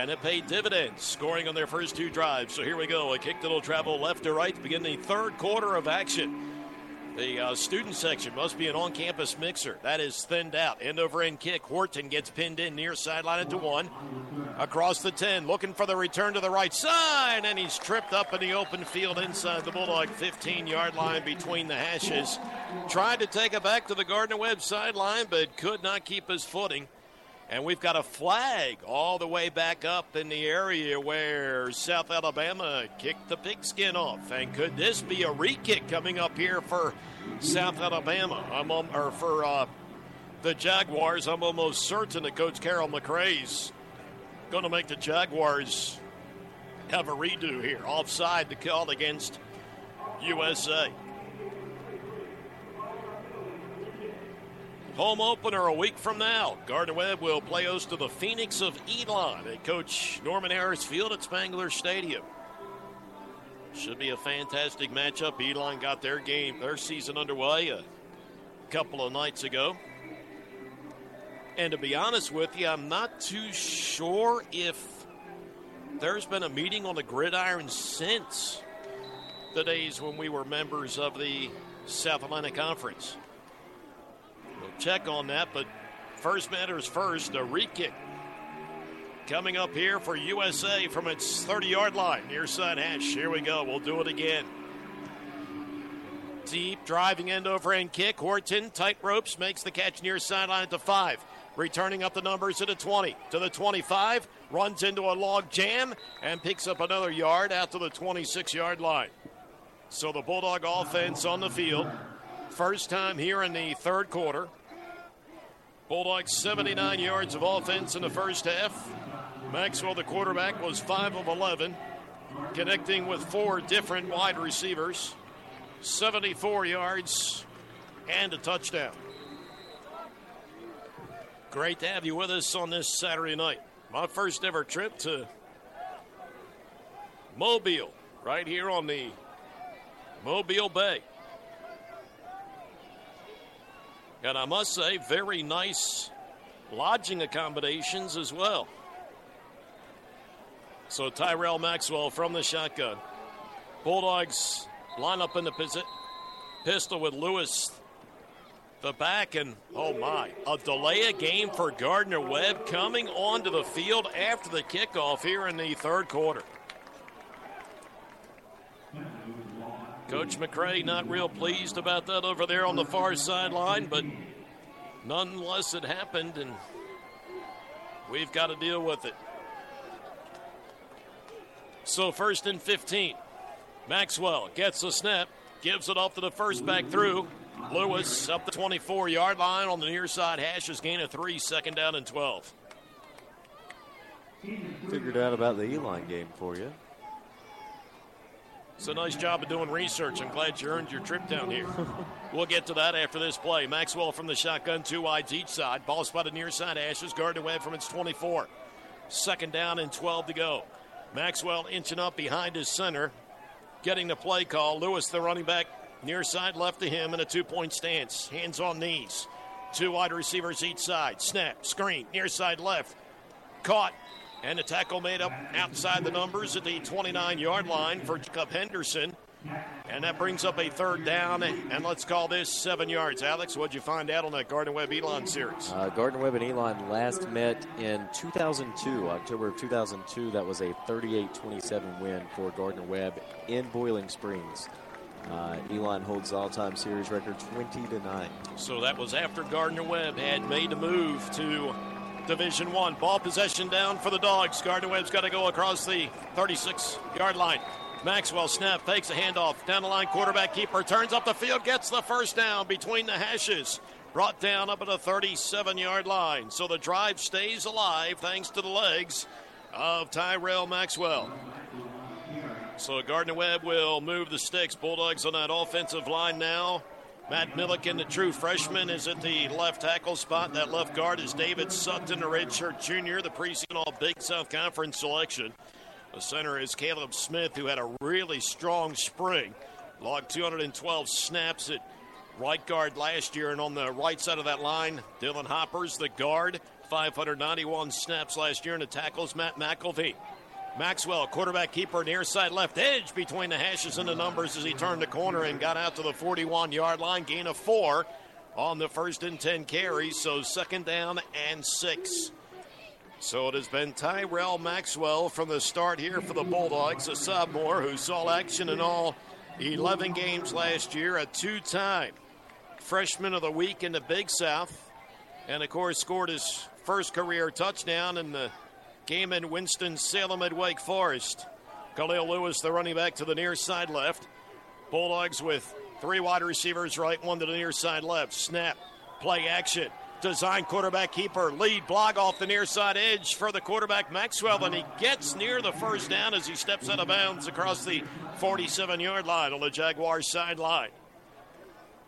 And it paid dividends, scoring on their first two drives. So here we go. A kick that'll travel left to right to begin the third quarter of action. The uh, student section must be an on campus mixer. That is thinned out. End over end kick. Horton gets pinned in near sideline into one. Across the 10, looking for the return to the right side, and he's tripped up in the open field inside the Bulldog 15 yard line between the hashes. Tried to take it back to the Gardner Webb sideline, but could not keep his footing. And we've got a flag all the way back up in the area where South Alabama kicked the pigskin off. And could this be a re kick coming up here for South Alabama? I'm um, or for uh, the Jaguars. I'm almost certain that Coach Carroll McCray's going to make the Jaguars have a redo here. Offside the call against USA. Home opener a week from now. Gardner Webb will play host to the Phoenix of Elon at Coach Norman Harris Field at Spangler Stadium. Should be a fantastic matchup. Elon got their game, their season underway a couple of nights ago. And to be honest with you, I'm not too sure if there's been a meeting on the gridiron since the days when we were members of the South Atlantic Conference. Check on that, but first matters first, a re kick coming up here for USA from its 30 yard line, near side hash. Here we go. We'll do it again. Deep driving end over end kick. Horton tight ropes makes the catch near sideline at the five. Returning up the numbers to the 20, to the 25, runs into a log jam and picks up another yard out to the 26 yard line. So the Bulldog offense on the field. First time here in the third quarter. Bulldogs 79 yards of offense in the first half. Maxwell, the quarterback, was 5 of 11, connecting with four different wide receivers. 74 yards and a touchdown. Great to have you with us on this Saturday night. My first ever trip to Mobile, right here on the Mobile Bay. And I must say, very nice lodging accommodations as well. So Tyrell Maxwell from the shotgun. Bulldogs line up in the pistol with Lewis the back and oh my a delay a game for gardner webb coming onto the field after the kickoff here in the third quarter coach mccray not real pleased about that over there on the far sideline but nonetheless it happened and we've got to deal with it so first and 15 maxwell gets the snap gives it off to the first back through Lewis up the 24 yard line on the near side hashes gain of three, second down and 12. Figured out about the Elon game for you. It's a nice job of doing research. I'm glad you earned your trip down here. we'll get to that after this play. Maxwell from the shotgun, two wides each side. Ball spotted near side ashes. Gardner Webb from its 24. Second down and 12 to go. Maxwell inching up behind his center, getting the play call. Lewis, the running back, Near side left to him in a two point stance. Hands on knees. Two wide receivers each side. Snap, screen, near side left. Caught. And the tackle made up outside the numbers at the 29 yard line for Jacob Henderson. And that brings up a third down, and let's call this seven yards. Alex, what'd you find out on that Gardner Webb Elon series? Uh, Gardner Webb and Elon last met in 2002, October of 2002. That was a 38 27 win for Gardner Webb in Boiling Springs. Uh, Elon holds the all-time series record 20 to 9. So that was after Gardner Webb had made a move to Division One. Ball possession down for the Dogs. Gardner Webb's got to go across the 36-yard line. Maxwell snap, fakes a handoff. Down the line, quarterback keeper turns up the field, gets the first down between the hashes. Brought down up at the 37 yard line. So the drive stays alive thanks to the legs of Tyrell Maxwell. So Gardner Webb will move the sticks. Bulldogs on that offensive line now. Matt Milliken, the true freshman, is at the left tackle spot. That left guard is David Sutton, the redshirt junior, the preseason All Big South Conference selection. The center is Caleb Smith, who had a really strong spring. Logged 212 snaps at right guard last year. And on the right side of that line, Dylan Hoppers, the guard, 591 snaps last year and the tackles, Matt McElvey. Maxwell, quarterback keeper, near side left edge between the hashes and the numbers as he turned the corner and got out to the 41 yard line. Gain of four on the first and 10 carries, so second down and six. So it has been Tyrell Maxwell from the start here for the Bulldogs, a sophomore who saw action in all 11 games last year, a two time freshman of the week in the Big South, and of course scored his first career touchdown in the game in Winston-Salem at Wake Forest. Khalil Lewis, the running back to the near side left. Bulldogs with three wide receivers right, one to the near side left. Snap, play action. Design quarterback keeper, lead block off the near side edge for the quarterback Maxwell, and he gets near the first down as he steps out of bounds across the 47 yard line on the Jaguars sideline.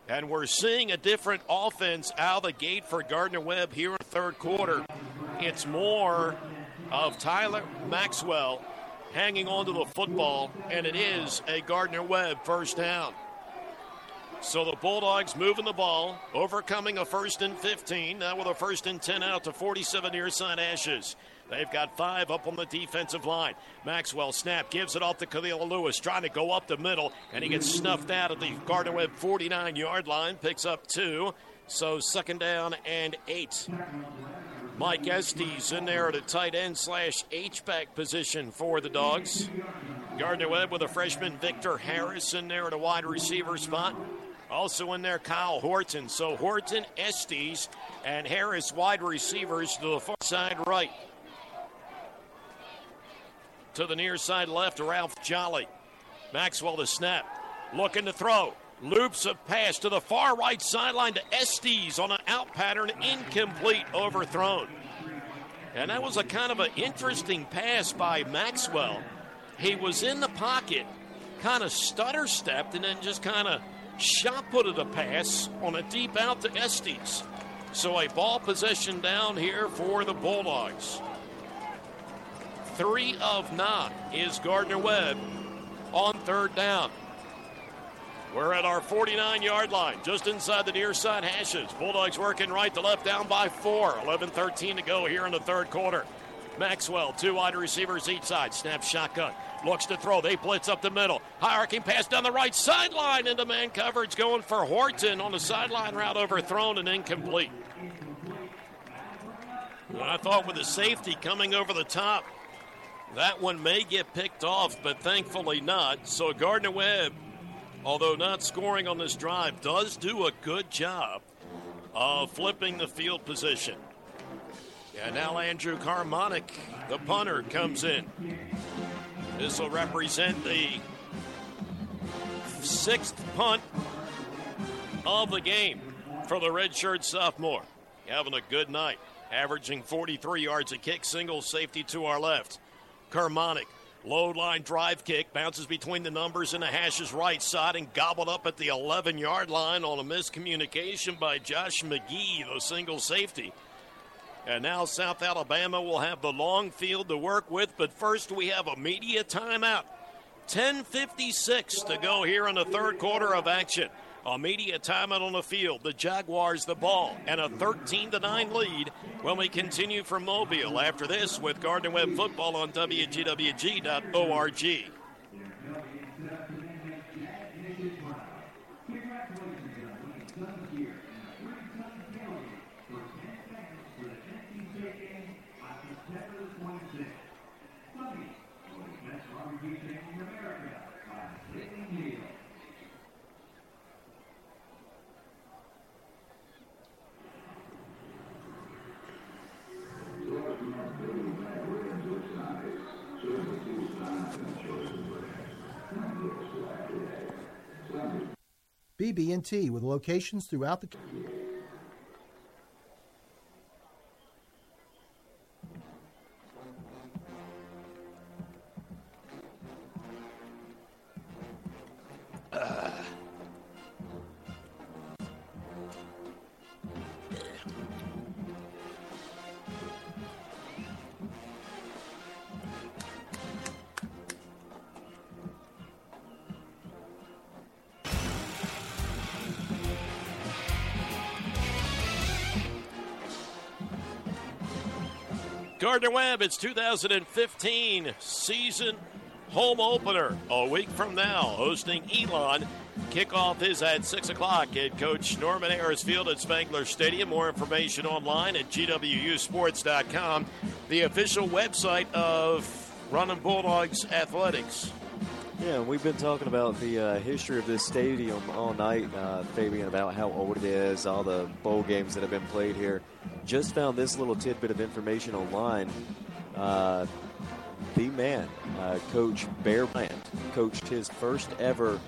And we're seeing a different offense out of the gate for Gardner Webb here in the third quarter. It's more of Tyler Maxwell hanging onto the football, and it is a Gardner Webb first down. So the Bulldogs moving the ball, overcoming a first and 15, now with a first and 10 out to 47 near side Ashes. They've got five up on the defensive line. Maxwell snap, gives it off to Khalil Lewis, trying to go up the middle, and he gets snuffed out at the Gardner Webb 49 yard line, picks up two. So second down and eight. Mike Estes in there at a tight end slash H-back position for the Dogs. Gardner Webb with a freshman Victor Harris in there at a wide receiver spot. Also in there, Kyle Horton. So Horton, Estes, and Harris wide receivers to the far side right. To the near side left, Ralph Jolly. Maxwell the snap. Looking to throw. Loops a pass to the far right sideline to Estes on an out pattern, incomplete, overthrown. And that was a kind of an interesting pass by Maxwell. He was in the pocket, kind of stutter stepped, and then just kind of shot putted a pass on a deep out to Estes. So a ball possession down here for the Bulldogs. Three of nine is Gardner Webb on third down. We're at our 49 yard line, just inside the near side hashes. Bulldogs working right to left, down by four. 11 13 to go here in the third quarter. Maxwell, two wide receivers each side. Snap shotgun. Looks to throw. They blitz up the middle. High pass down the right sideline into man coverage. Going for Horton on the sideline route overthrown and incomplete. I thought with the safety coming over the top, that one may get picked off, but thankfully not. So Gardner Webb although not scoring on this drive, does do a good job of flipping the field position. And now Andrew Carmonic, the punter, comes in. This will represent the sixth punt of the game for the redshirt sophomore. Having a good night, averaging 43 yards a kick, single safety to our left. Carmonic Low line drive kick bounces between the numbers and the hashes right side and gobbled up at the 11 yard line on a miscommunication by Josh McGee, the single safety. And now South Alabama will have the long field to work with, but first we have a media timeout. 10.56 to go here in the third quarter of action. A media timeout on the field. The Jaguars the ball and a 13 to 9 lead when we continue from Mobile after this with Gardner Webb football on WGWG.org. BB&T with locations throughout the Gardner Webb, it's 2015 season home opener a week from now, hosting Elon. Kickoff is at 6 o'clock. Head coach Norman Harris Field at Spangler Stadium. More information online at GWUsports.com, the official website of Running Bulldogs Athletics. Yeah, we've been talking about the uh, history of this stadium all night, uh, Fabian, about how old it is, all the bowl games that have been played here. Just found this little tidbit of information online. Uh, the man, uh, Coach Bear Bryant, coached his first ever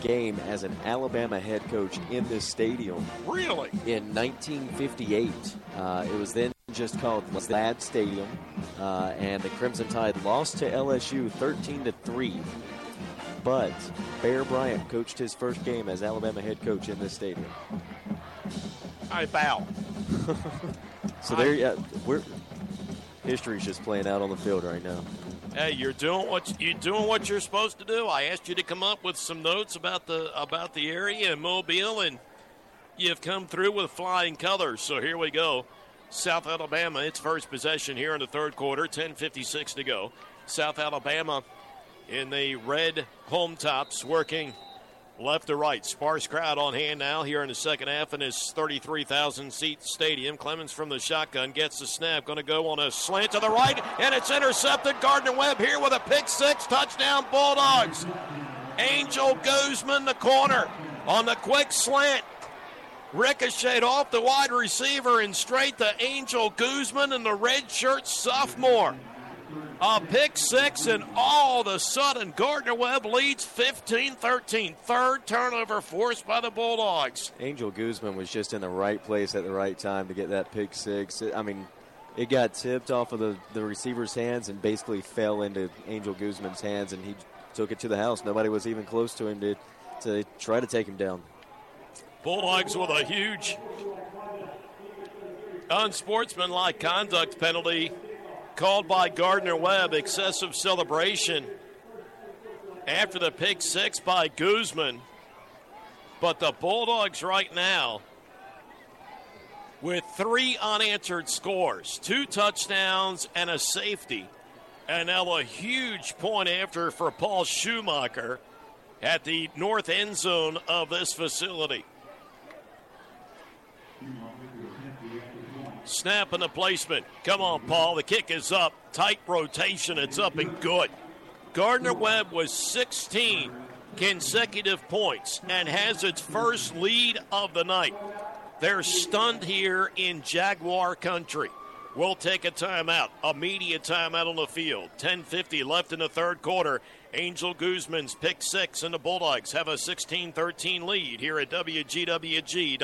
game as an Alabama head coach in this stadium. Really? In 1958. Uh, it was then just called Ladd Stadium, uh, and the Crimson Tide lost to LSU 13 to 3. But Bear Bryant coached his first game as Alabama head coach in this stadium. I bow. so there, yeah, we're history's just playing out on the field right now. Hey, you're doing what you're doing what you're supposed to do. I asked you to come up with some notes about the about the area and Mobile, and you've come through with flying colors. So here we go. South Alabama, its first possession here in the third quarter, 10:56 to go. South Alabama in the red home tops, working left to right. Sparse crowd on hand now here in the second half in this 33,000 seat stadium. Clemens from the shotgun gets the snap, going to go on a slant to the right, and it's intercepted. Gardner Webb here with a pick six, touchdown Bulldogs. Angel Guzman, the corner, on the quick slant. Ricocheted off the wide receiver and straight to Angel Guzman and the red shirt sophomore. A pick six, and all of a sudden, Gardner Webb leads 15 13. Third turnover forced by the Bulldogs. Angel Guzman was just in the right place at the right time to get that pick six. I mean, it got tipped off of the, the receiver's hands and basically fell into Angel Guzman's hands, and he took it to the house. Nobody was even close to him to, to try to take him down. Bulldogs with a huge unsportsmanlike conduct penalty called by Gardner Webb. Excessive celebration after the pick six by Guzman. But the Bulldogs right now with three unanswered scores, two touchdowns, and a safety. And now a huge point after for Paul Schumacher at the north end zone of this facility. Snap and the placement. Come on, Paul. The kick is up. Tight rotation. It's up and good. Gardner Webb was 16 consecutive points and has its first lead of the night. They're stunned here in Jaguar country. We'll take a timeout, a media timeout on the field. 10:50 left in the third quarter. Angel Guzman's pick six, and the Bulldogs have a 16-13 lead here at WGWG.org.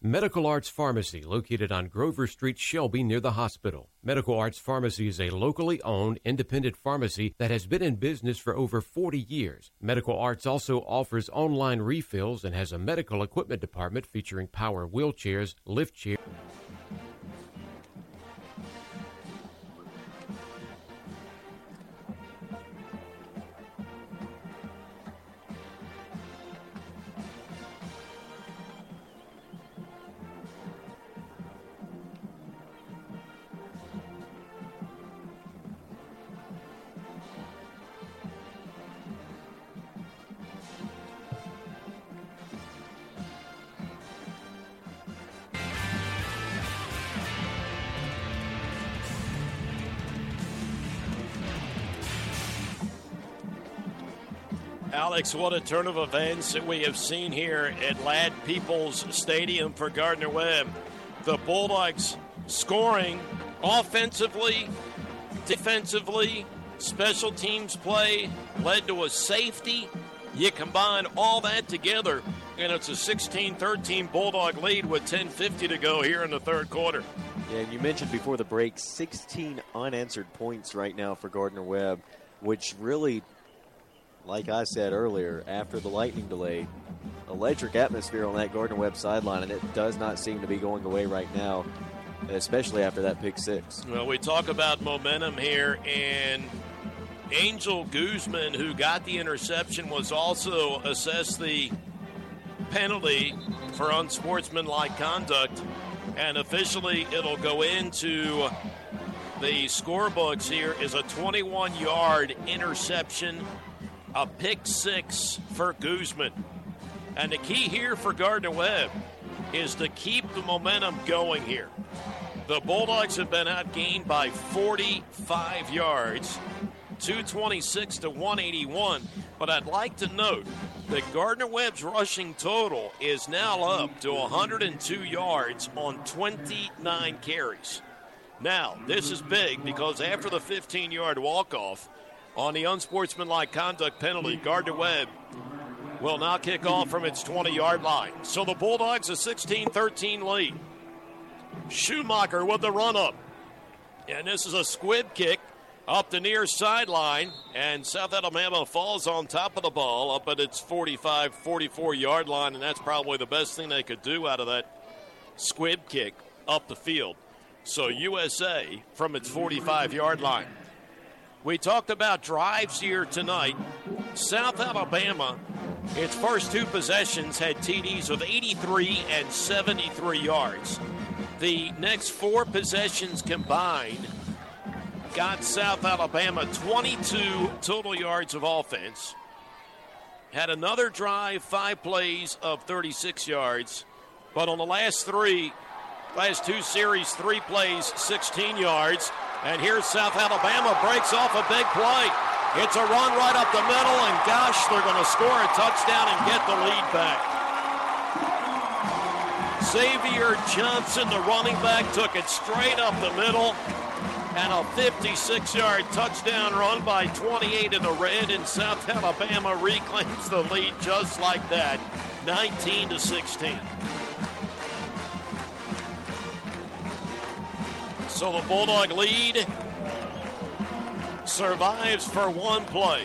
Medical Arts Pharmacy, located on Grover Street, Shelby, near the hospital. Medical Arts Pharmacy is a locally owned, independent pharmacy that has been in business for over 40 years. Medical Arts also offers online refills and has a medical equipment department featuring power wheelchairs, lift chairs. Alex, what a turn of events that we have seen here at Ladd Peebles Stadium for Gardner Webb. The Bulldogs scoring offensively, defensively, special teams play led to a safety. You combine all that together, and it's a 16 13 Bulldog lead with 10.50 to go here in the third quarter. Yeah, and you mentioned before the break 16 unanswered points right now for Gardner Webb, which really like I said earlier, after the lightning delay, electric atmosphere on that Gardner Webb sideline, and it does not seem to be going away right now, especially after that pick six. Well, we talk about momentum here, and Angel Guzman, who got the interception, was also assessed the penalty for unsportsmanlike conduct And officially, it'll go into the scorebooks here is a 21 yard interception, a pick six for Guzman. And the key here for Gardner Webb is to keep the momentum going here. The Bulldogs have been outgained by 45 yards, 226 to 181. But I'd like to note that Gardner Webb's rushing total is now up to 102 yards on 29 carries. Now, this is big because after the 15 yard walk off on the unsportsmanlike conduct penalty, Gardner Webb will now kick off from its 20 yard line. So the Bulldogs a 16 13 lead. Schumacher with the run up. And this is a squib kick up the near sideline. And South Alabama falls on top of the ball up at its 45 44 yard line. And that's probably the best thing they could do out of that squib kick up the field. So USA from its 45 yard line. We talked about drives here tonight. South Alabama, its first two possessions had TDs of 83 and 73 yards. The next four possessions combined got South Alabama 22 total yards of offense. Had another drive, five plays of 36 yards. But on the last three, last two series, three plays, 16 yards. And here's South Alabama breaks off a big play. It's a run right up the middle, and gosh, they're going to score a touchdown and get the lead back. Xavier Johnson, the running back, took it straight up the middle. And a 56 yard touchdown run by 28 in the red, and South Alabama reclaims the lead just like that 19 to 16. So the Bulldog lead survives for one play.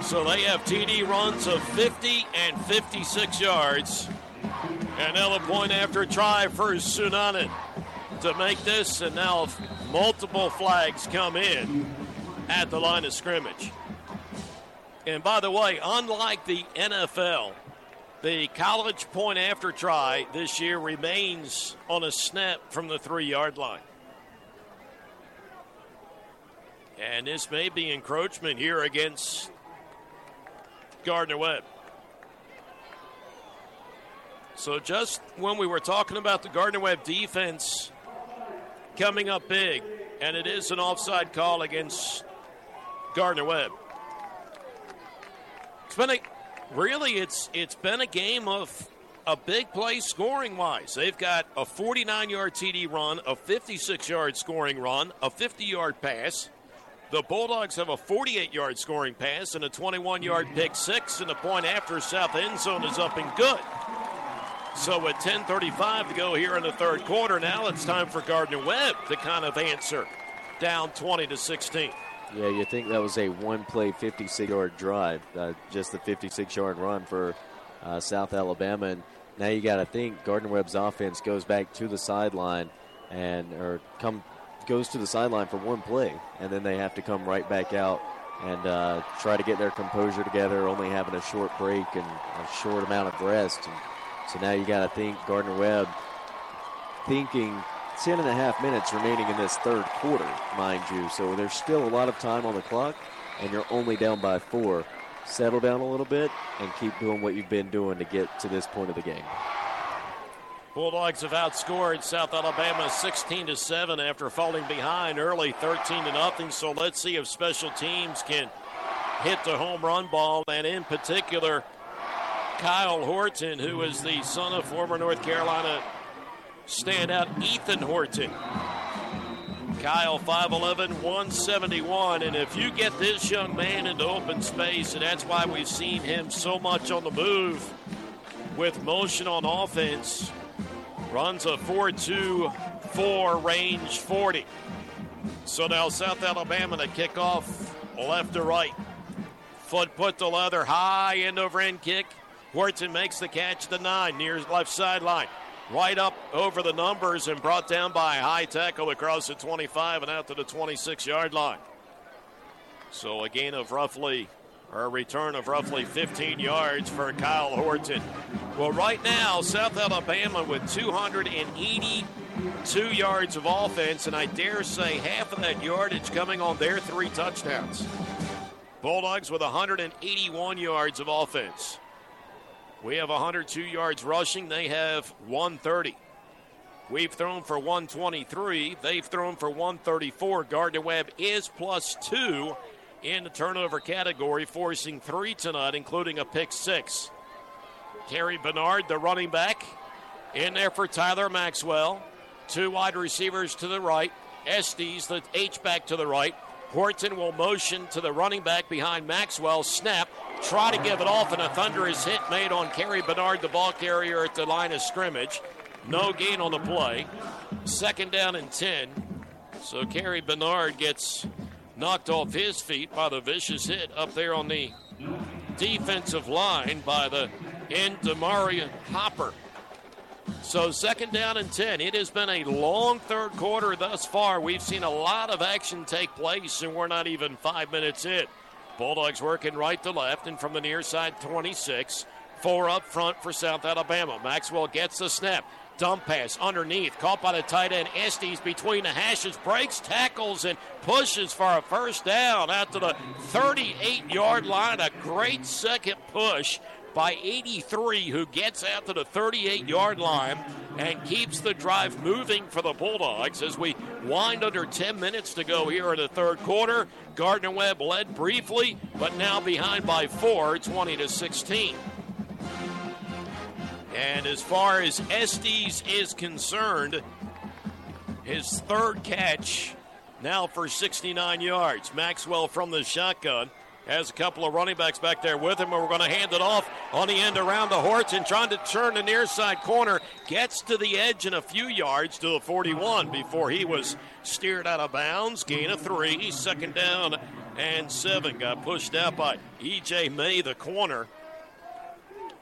So they have TD runs of 50 and 56 yards. And now a point after try for Sunanen to make this, and now multiple flags come in at the line of scrimmage. And by the way, unlike the NFL, the college point after try this year remains on a snap from the three yard line. And this may be encroachment here against Gardner Webb. So, just when we were talking about the Gardner Webb defense coming up big, and it is an offside call against Gardner Webb. It's been a really it's it's been a game of a big play scoring wise. They've got a 49 yard TD run, a 56 yard scoring run, a 50 yard pass. The Bulldogs have a 48 yard scoring pass and a 21 yard pick six, and the point after south end zone is up and good. So with 10:35 to go here in the third quarter, now it's time for Gardner Webb to kind of answer, down 20 to 16. Yeah, you think that was a one play 56 yard drive, uh, just the 56 yard run for uh, South Alabama. And now you got to think Gardner Webb's offense goes back to the sideline and or come goes to the sideline for one play, and then they have to come right back out and uh, try to get their composure together, only having a short break and a short amount of rest. And so now you got to think Gardner Webb thinking 10 and a half minutes remaining in this third quarter, mind you. So there's still a lot of time on the clock, and you're only down by four. Settle down a little bit and keep doing what you've been doing to get to this point of the game. Bulldogs have outscored South Alabama 16 to 7 after falling behind early 13 to nothing. So let's see if special teams can hit the home run ball and in particular Kyle Horton who is the son of former North Carolina standout Ethan Horton. Kyle 5'11, 171. And if you get this young man into open space, and that's why we've seen him so much on the move with motion on offense, runs a 4 2 4 range 40. So now South Alabama to kick off left to right. Foot put to leather, high end over end kick. Horton makes the catch the nine near left sideline right up over the numbers and brought down by high tackle across the 25 and out to the 26 yard line. So a gain of roughly, or a return of roughly 15 yards for Kyle Horton. Well, right now, South Alabama with 282 yards of offense, and I dare say half of that yardage coming on their three touchdowns. Bulldogs with 181 yards of offense. We have 102 yards rushing. They have 130. We've thrown for 123. They've thrown for 134. Gardner Webb is plus two in the turnover category, forcing three tonight, including a pick six. Kerry Bernard, the running back, in there for Tyler Maxwell. Two wide receivers to the right. Estes, the H back to the right. Horton will motion to the running back behind Maxwell. Snap. Try to give it off, and a thunderous hit made on Kerry Bernard, the ball carrier at the line of scrimmage. No gain on the play. Second down and 10. So Kerry Bernard gets knocked off his feet by the vicious hit up there on the defensive line by the end Demarion Hopper. So second down and 10. It has been a long third quarter thus far. We've seen a lot of action take place, and we're not even five minutes in. Bulldogs working right to left, and from the near side, 26. Four up front for South Alabama. Maxwell gets the snap. Dump pass underneath, caught by the tight end Estes between the hashes, breaks, tackles, and pushes for a first down out to the 38 yard line. A great second push by 83, who gets out to the 38 yard line and keeps the drive moving for the Bulldogs as we wind under 10 minutes to go here in the third quarter. Gardner Webb led briefly, but now behind by four, 20 to 16. And as far as Estes is concerned, his third catch now for 69 yards. Maxwell from the shotgun has a couple of running backs back there with him, and we're going to hand it off on the end around the Horton, trying to turn the near side corner. Gets to the edge in a few yards to the 41 before he was steered out of bounds. Gain of three, second down and seven. Got pushed out by E.J. May, the corner.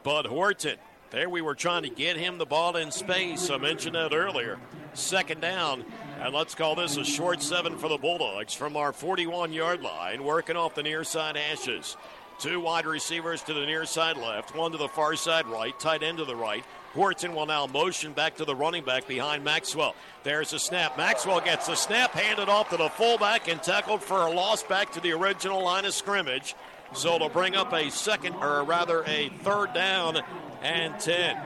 Bud Horton there we were trying to get him the ball in space. I mentioned that earlier. Second down, and let's call this a short seven for the Bulldogs from our 41 yard line, working off the near side ashes. Two wide receivers to the near side left, one to the far side right, tight end to the right. Horton will now motion back to the running back behind Maxwell. There's a snap. Maxwell gets the snap, handed off to the fullback, and tackled for a loss back to the original line of scrimmage. So it'll bring up a second, or rather a third down and 10.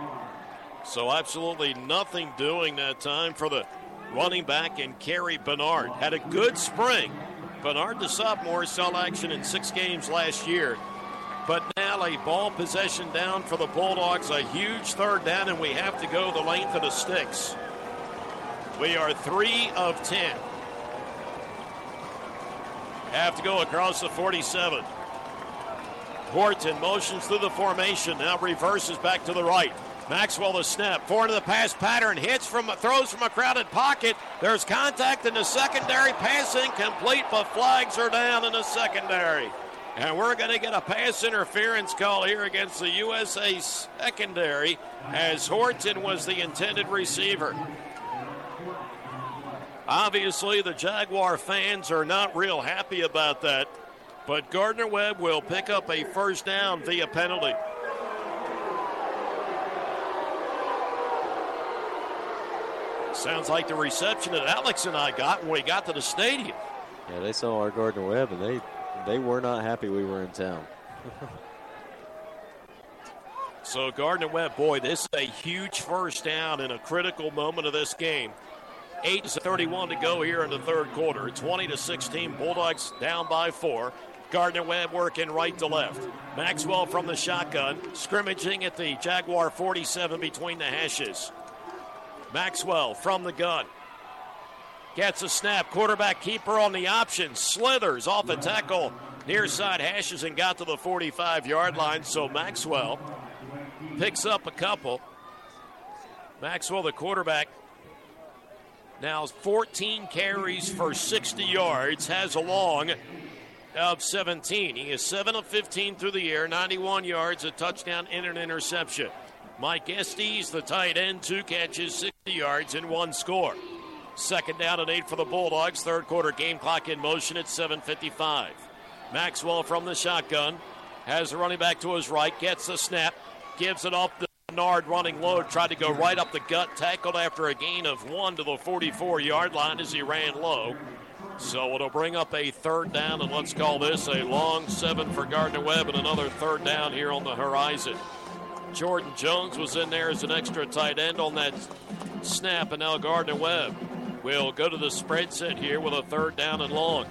So absolutely nothing doing that time for the running back and Kerry Bernard. Had a good spring. Bernard, the sophomore, saw action in six games last year. But now a ball possession down for the Bulldogs, a huge third down, and we have to go the length of the sticks. We are three of ten. Have to go across the 47. Horton motions through the formation, now reverses back to the right. Maxwell the snap, four to the pass pattern, hits from throws from a crowded pocket. There's contact in the secondary, pass incomplete, but flags are down in the secondary. And we're going to get a pass interference call here against the USA secondary as Horton was the intended receiver. Obviously, the Jaguar fans are not real happy about that. But Gardner Webb will pick up a first down via penalty. Sounds like the reception that Alex and I got when we got to the stadium. Yeah, they saw our Gardner Webb and they they were not happy we were in town. so Gardner Webb, boy, this is a huge first down in a critical moment of this game. 8 to 31 to go here in the third quarter. 20 to 16, Bulldogs down by four. Gardner Webb working right to left. Maxwell from the shotgun, scrimmaging at the Jaguar 47 between the hashes. Maxwell from the gun. Gets a snap. Quarterback keeper on the option. Slithers off the tackle near side hashes and got to the 45 yard line. So Maxwell picks up a couple. Maxwell, the quarterback, now 14 carries for 60 yards, has a long of 17. He is 7 of 15 through the air, 91 yards, a touchdown, and an interception. Mike Estes, the tight end, two catches, 60 yards, and one score. Second down and eight for the Bulldogs. Third quarter game clock in motion at 7.55. Maxwell from the shotgun has the running back to his right, gets the snap, gives it off to Bernard running low, tried to go right up the gut, tackled after a gain of one to the 44 yard line as he ran low. So it'll bring up a third down, and let's call this a long seven for Gardner Webb and another third down here on the horizon. Jordan Jones was in there as an extra tight end on that snap, and now Gardner Webb will go to the spread set here with a third down and long.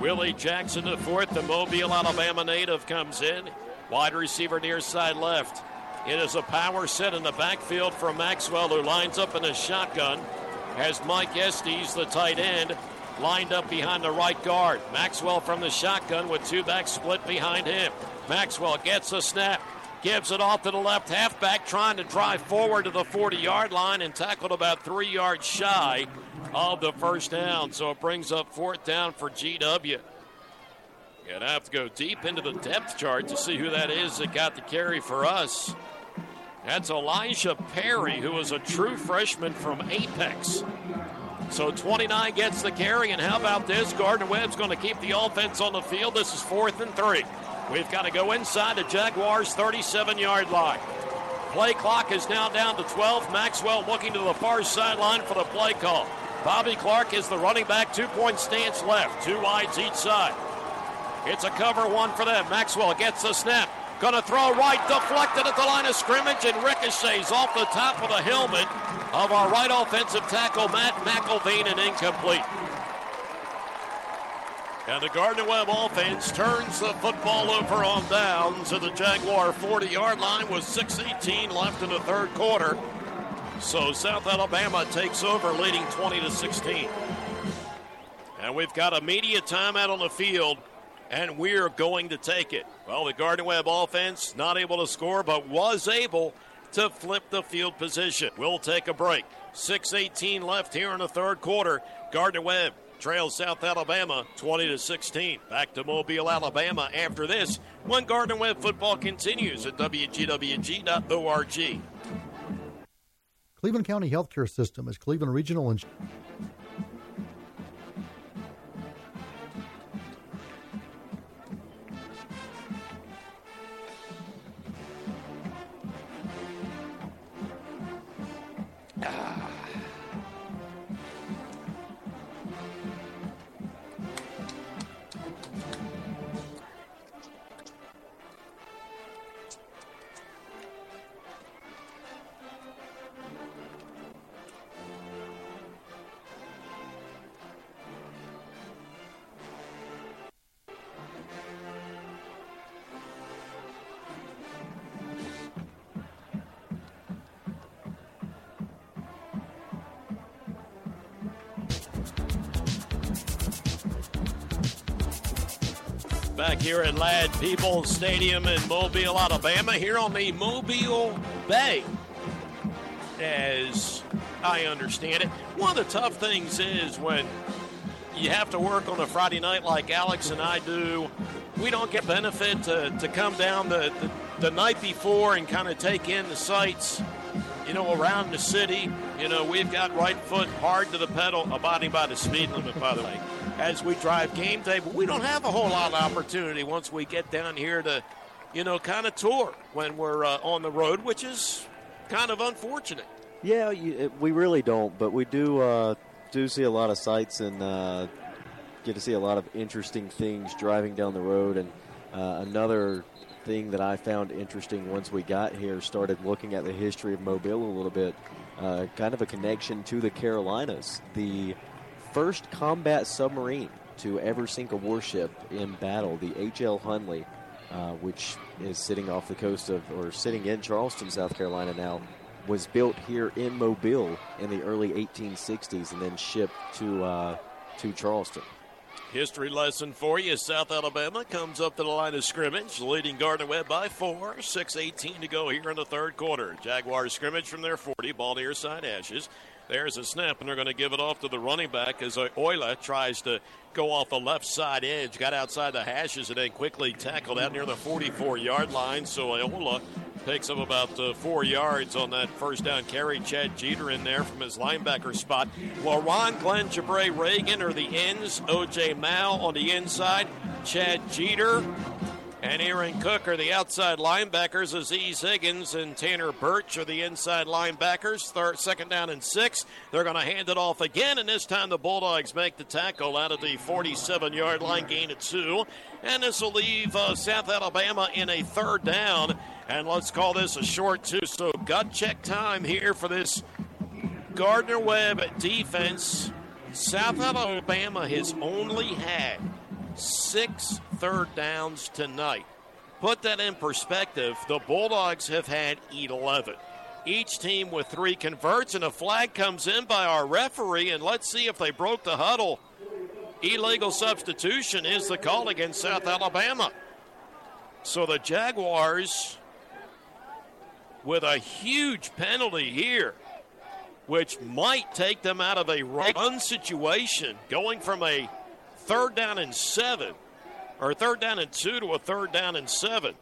Willie Jackson, the fourth, the Mobile, Alabama native, comes in. Wide receiver near side left. It is a power set in the backfield for Maxwell, who lines up in a shotgun. Has Mike Estes, the tight end, lined up behind the right guard. Maxwell from the shotgun with two backs split behind him. Maxwell gets a snap, gives it off to the left halfback, trying to drive forward to the 40 yard line and tackled about three yards shy of the first down. So it brings up fourth down for GW. Gonna have to go deep into the depth chart to see who that is that got the carry for us. That's Elijah Perry, who is a true freshman from Apex. So 29 gets the carry, and how about this? Gardner Webb's going to keep the offense on the field. This is fourth and three. We've got to go inside the Jaguars' 37 yard line. Play clock is now down to 12. Maxwell looking to the far sideline for the play call. Bobby Clark is the running back, two point stance left, two wides each side. It's a cover one for them. Maxwell gets the snap. Gonna throw right, deflected at the line of scrimmage, and ricochets off the top of the helmet of our right offensive tackle, Matt McElveen, and incomplete. And the Gardner Webb offense turns the football over on downs at the Jaguar 40 yard line with 6.18 left in the third quarter. So South Alabama takes over, leading 20 to 16. And we've got a media timeout on the field, and we're going to take it. Well, the Gardner Webb offense not able to score, but was able to flip the field position. We'll take a break. 6.18 left here in the third quarter. Gardner Webb trails South Alabama 20 to 16. Back to Mobile, Alabama after this One Gardner Webb football continues at WGWG.org. Cleveland County Healthcare System is Cleveland Regional and here at Ladd Peebles Stadium in Mobile, Alabama, here on the Mobile Bay. As I understand it, one of the tough things is when you have to work on a Friday night like Alex and I do, we don't get benefit to, to come down the, the, the night before and kind of take in the sights, you know, around the city. You know, we've got right foot hard to the pedal, abiding by the speed limit, by the way as we drive game day. But we don't have a whole lot of opportunity once we get down here to, you know, kind of tour when we're uh, on the road, which is kind of unfortunate. Yeah, you, we really don't, but we do uh, do see a lot of sights and uh, get to see a lot of interesting things driving down the road. And uh, another thing that I found interesting once we got here, started looking at the history of Mobile a little bit, uh, kind of a connection to the Carolinas. The first combat submarine to ever sink a warship in battle, the H.L. Hunley, uh, which is sitting off the coast of, or sitting in Charleston, South Carolina now, was built here in Mobile in the early 1860s and then shipped to uh, to Charleston. History lesson for you. South Alabama comes up to the line of scrimmage, leading Gardner Webb by four. 6.18 to go here in the third quarter. Jaguars scrimmage from their 40, ball near side ashes. There's a snap, and they're going to give it off to the running back as Euler tries to go off the left side edge, got outside the hashes, and then quickly tackled out near the 44 yard line. So Euler picks up about uh, four yards on that first down carry. Chad Jeter in there from his linebacker spot. Well, Ron Glenn Jabray Reagan are the ends. OJ Mao on the inside. Chad Jeter And Aaron Cook are the outside linebackers. Aziz Higgins and Tanner Birch are the inside linebackers. Third, second down and six. They're going to hand it off again, and this time the Bulldogs make the tackle out of the 47 yard line, gain of two. And this will leave uh, South Alabama in a third down. And let's call this a short two. So gut check time here for this Gardner Webb defense. South Alabama has only had six third downs tonight. Put that in perspective, the Bulldogs have had 11. Each team with three converts, and a flag comes in by our referee, and let's see if they broke the huddle. Illegal substitution is the call against South Alabama. So the Jaguars, with a huge penalty here, which might take them out of a run situation, going from a third down and seven, or third down and two to a third down and seven.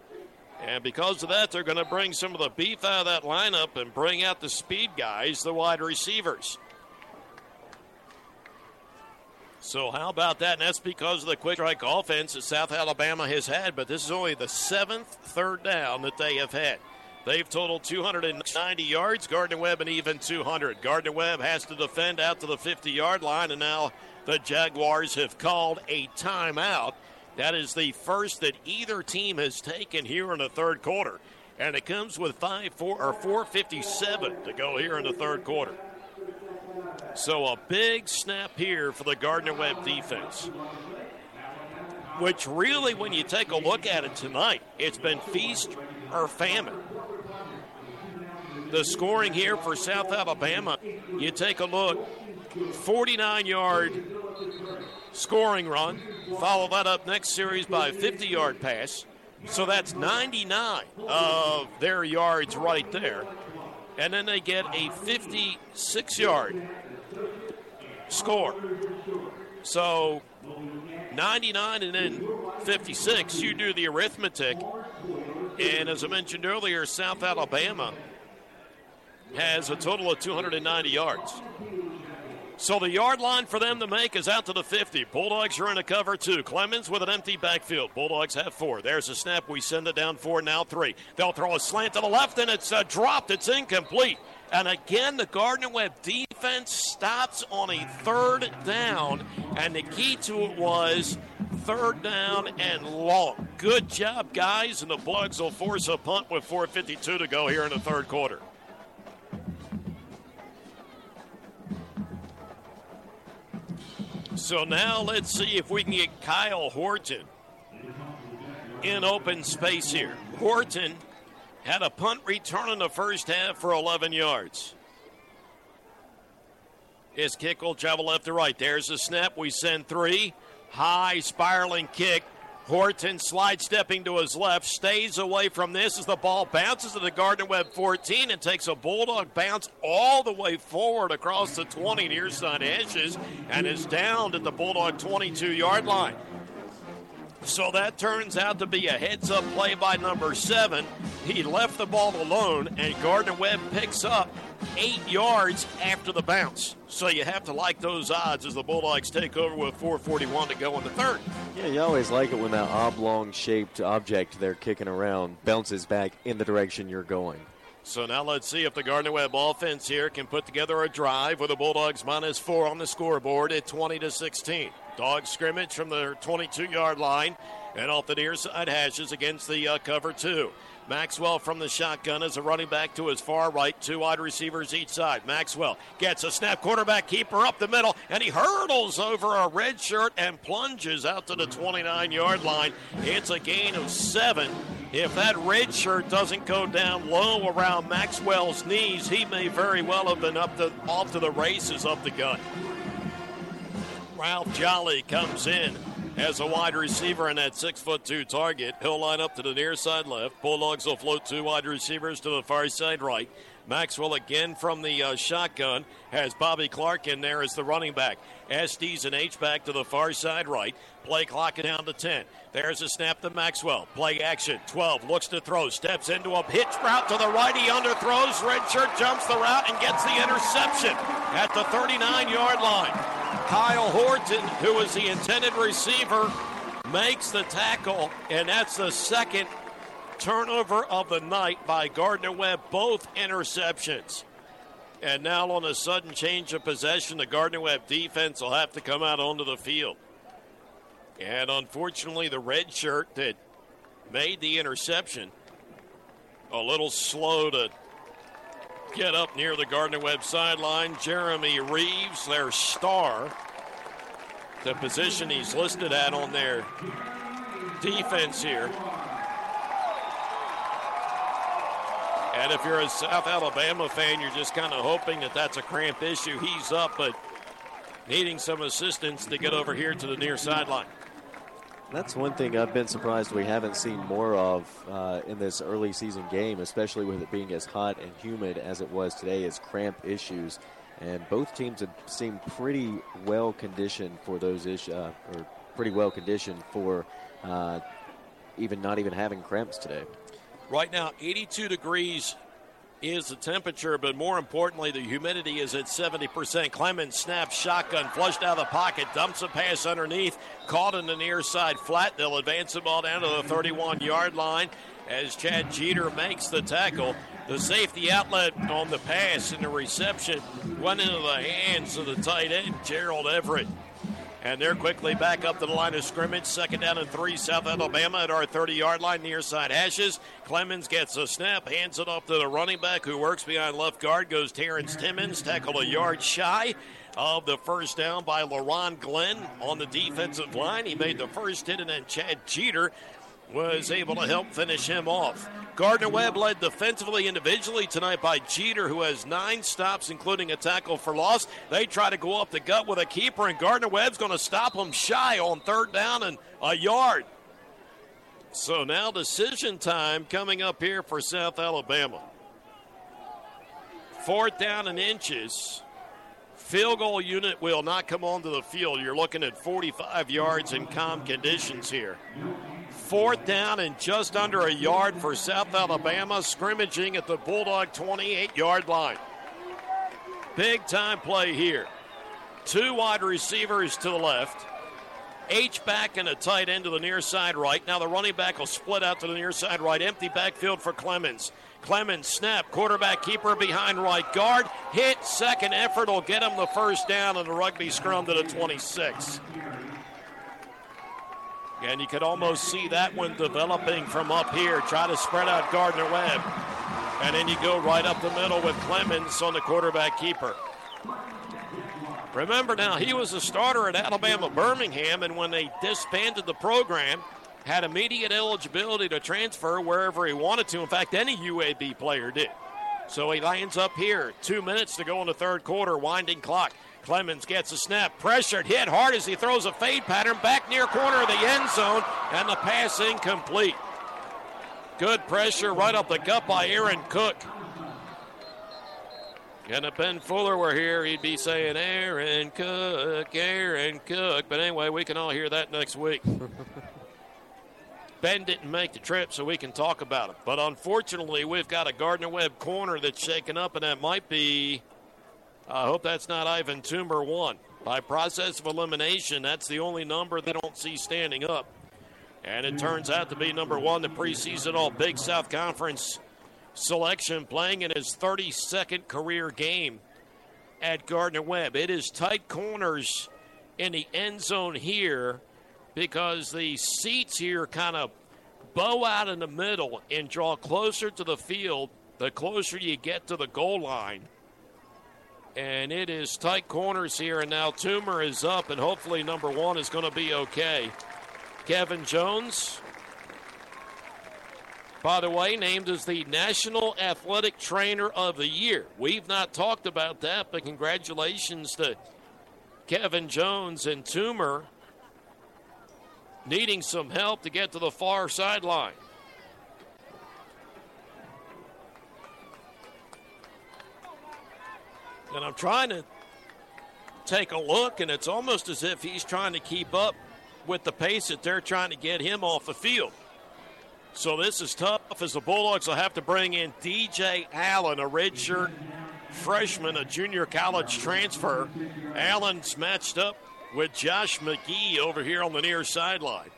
And because of that, they're going to bring some of the beef out of that lineup and bring out the speed guys, the wide receivers. So, how about that? And that's because of the quick strike offense that South Alabama has had, but this is only the seventh third down that they have had. They've totaled 290 yards. Gardner Webb an even 200. Gardner Webb has to defend out to the 50 yard line, and now the Jaguars have called a timeout. That is the first that either team has taken here in the third quarter. And it comes with five four or 457 to go here in the third quarter. So a big snap here for the Gardner Webb defense. Which really, when you take a look at it tonight, it's been feast or famine. The scoring here for South Alabama, you take a look, 49 yard scoring run. Follow that up next series by a 50 yard pass. So that's 99 of their yards right there. And then they get a 56 yard score. So 99 and then 56, you do the arithmetic. And as I mentioned earlier, South Alabama has a total of 290 yards. So the yard line for them to make is out to the 50. Bulldogs are in a cover two. Clements with an empty backfield. Bulldogs have four. There's a snap. We send it down four, now three. They'll throw a slant to the left, and it's uh, dropped. It's incomplete. And again, the Gardner Webb defense stops on a third down, and the key to it was third down and long. Good job, guys, and the Bugs will force a punt with 4.52 to go here in the third quarter. So now let's see if we can get Kyle Horton in open space here. Horton had a punt return in the first half for 11 yards. His kick will travel left to right. There's the snap. We send three. High spiraling kick. Horton slide stepping to his left, stays away from this as the ball bounces to the Gardner Webb 14 and takes a Bulldog bounce all the way forward across the 20 near side edges and is down at the Bulldog 22 yard line. So that turns out to be a heads up play by number seven. He left the ball alone, and Gardner Webb picks up eight yards after the bounce. So you have to like those odds as the Bulldogs take over with 441 to go in the third. Yeah, you always like it when that oblong shaped object they're kicking around bounces back in the direction you're going. So now let's see if the Gardner Webb offense here can put together a drive with the Bulldogs minus four on the scoreboard at 20 to 16. Dog scrimmage from their 22 yard line and off the near side hashes against the uh, cover two. Maxwell from the shotgun as a running back to his far right, two wide receivers each side. Maxwell gets a snap, quarterback keeper up the middle, and he hurdles over a red shirt and plunges out to the 29 yard line. It's a gain of seven. If that red shirt doesn't go down low around Maxwell's knees, he may very well have been up to, off to the races of the gun. Ralph Jolly comes in as a wide receiver in that six foot two target. He'll line up to the near side left. Bulldogs will float two wide receivers to the far side right. Maxwell again from the uh, shotgun has Bobby Clark in there as the running back. Estes and H back to the far side right. Play clock down to 10. There's a snap to Maxwell. Play action. 12 looks to throw. Steps into a hitch route to the right. He underthrows. Redshirt jumps the route and gets the interception at the 39 yard line. Kyle Horton, who was the intended receiver, makes the tackle, and that's the second turnover of the night by Gardner Webb, both interceptions. And now, on a sudden change of possession, the Gardner Webb defense will have to come out onto the field. And unfortunately, the red shirt that made the interception a little slow to get up near the Gardner Webb sideline. Jeremy Reaves, their star, the position he's listed at on their defense here. And if you're a South Alabama fan, you're just kind of hoping that that's a cramp issue. He's up, but needing some assistance to get over here to the near sideline. That's one thing I've been surprised we haven't seen more of uh, in this early season game, especially with it being as hot and humid as it was today, is cramp issues. And both teams have seemed pretty well conditioned for those issues, uh, or pretty well conditioned for uh, even not even having cramps today. Right now, 82 degrees is the temperature, but more importantly, the humidity is at 70%. Clements snaps shotgun, flushed out of the pocket, dumps a pass underneath, caught in the near side flat. They'll advance the ball down to the 31 yard line as Chad Jeter makes the tackle. The safety outlet on the pass and the reception went into the hands of the tight end, Gerald Everett. And they're quickly back up to the line of scrimmage. Second down and three, South Alabama at our 30 yard line, near side hashes. Clements gets a snap, hands it off to the running back who works behind left guard. Goes Terrence Timmons, tackled a yard shy of the first down by LaRon Glenn on the defensive line. He made the first hit, and then Chad Jeter was able to help finish him off. Gardner Webb led defensively individually tonight by Jeter, who has nine stops, including a tackle for loss. They try to go up the gut with a keeper, and Gardner Webb's going to stop him shy on third down and a yard. So now decision time coming up here for South Alabama. Fourth down and inches. Field goal unit will not come onto the field. You're looking at 45 yards in calm conditions here. Fourth down and just under a yard for South Alabama, scrimmaging at the Bulldog 28 yard line. Big time play here. Two wide receivers to the left. H back and a tight end to the near side right. Now the running back will split out to the near side right. Empty backfield for Clements. Clements snap, quarterback keeper behind right guard. Hit, second effort will get him the first down in the rugby scrum to the 26. And you could almost see that one developing from up here. Try to spread out Gardner Webb. And then you go right up the middle with Clements on the quarterback keeper. Remember now, he was a starter at Alabama Birmingham, and when they disbanded the program, had immediate eligibility to transfer wherever he wanted to. In fact, any UAB player did. So he lands up here. Two minutes to go in the third quarter, winding clock. Clements gets a snap, pressured, hit hard as he throws a fade pattern back near corner of the end zone, and the pass incomplete. Good pressure right up the gut by Aaron Cook. And if Ben Fuller were here, he'd be saying Aaron Cook, Aaron Cook. But anyway, we can all hear that next week. Ben didn't make the trip, so we can talk about it. But unfortunately, we've got a Gardner Webb corner that's shaken up, and that might be I hope that's not Ivan Toomer one. By process of elimination, that's the only number they don't see standing up. And it turns out to be number one, the preseason All Big South Conference selection, playing in his 32nd career game at Gardner Webb. It is tight corners in the end zone here because the seats here kind of bow out in the middle and draw closer to the field the closer you get to the goal line and it is tight corners here. And now Toomer is up, and hopefully number one is going to be okay. Kevin Jones, by the way, named as the National Athletic Trainer of the Year. We've not talked about that, but congratulations to Kevin Jones and Toomer needing some help to get to the far sideline. And I'm trying to take a look, and it's almost as if he's trying to keep up with the pace that they're trying to get him off the field. So this is tough as the Bulldogs will have to bring in DJ Allen, a redshirt freshman, a junior college transfer. Allen's matched up with Josh Magee over here on the near sideline.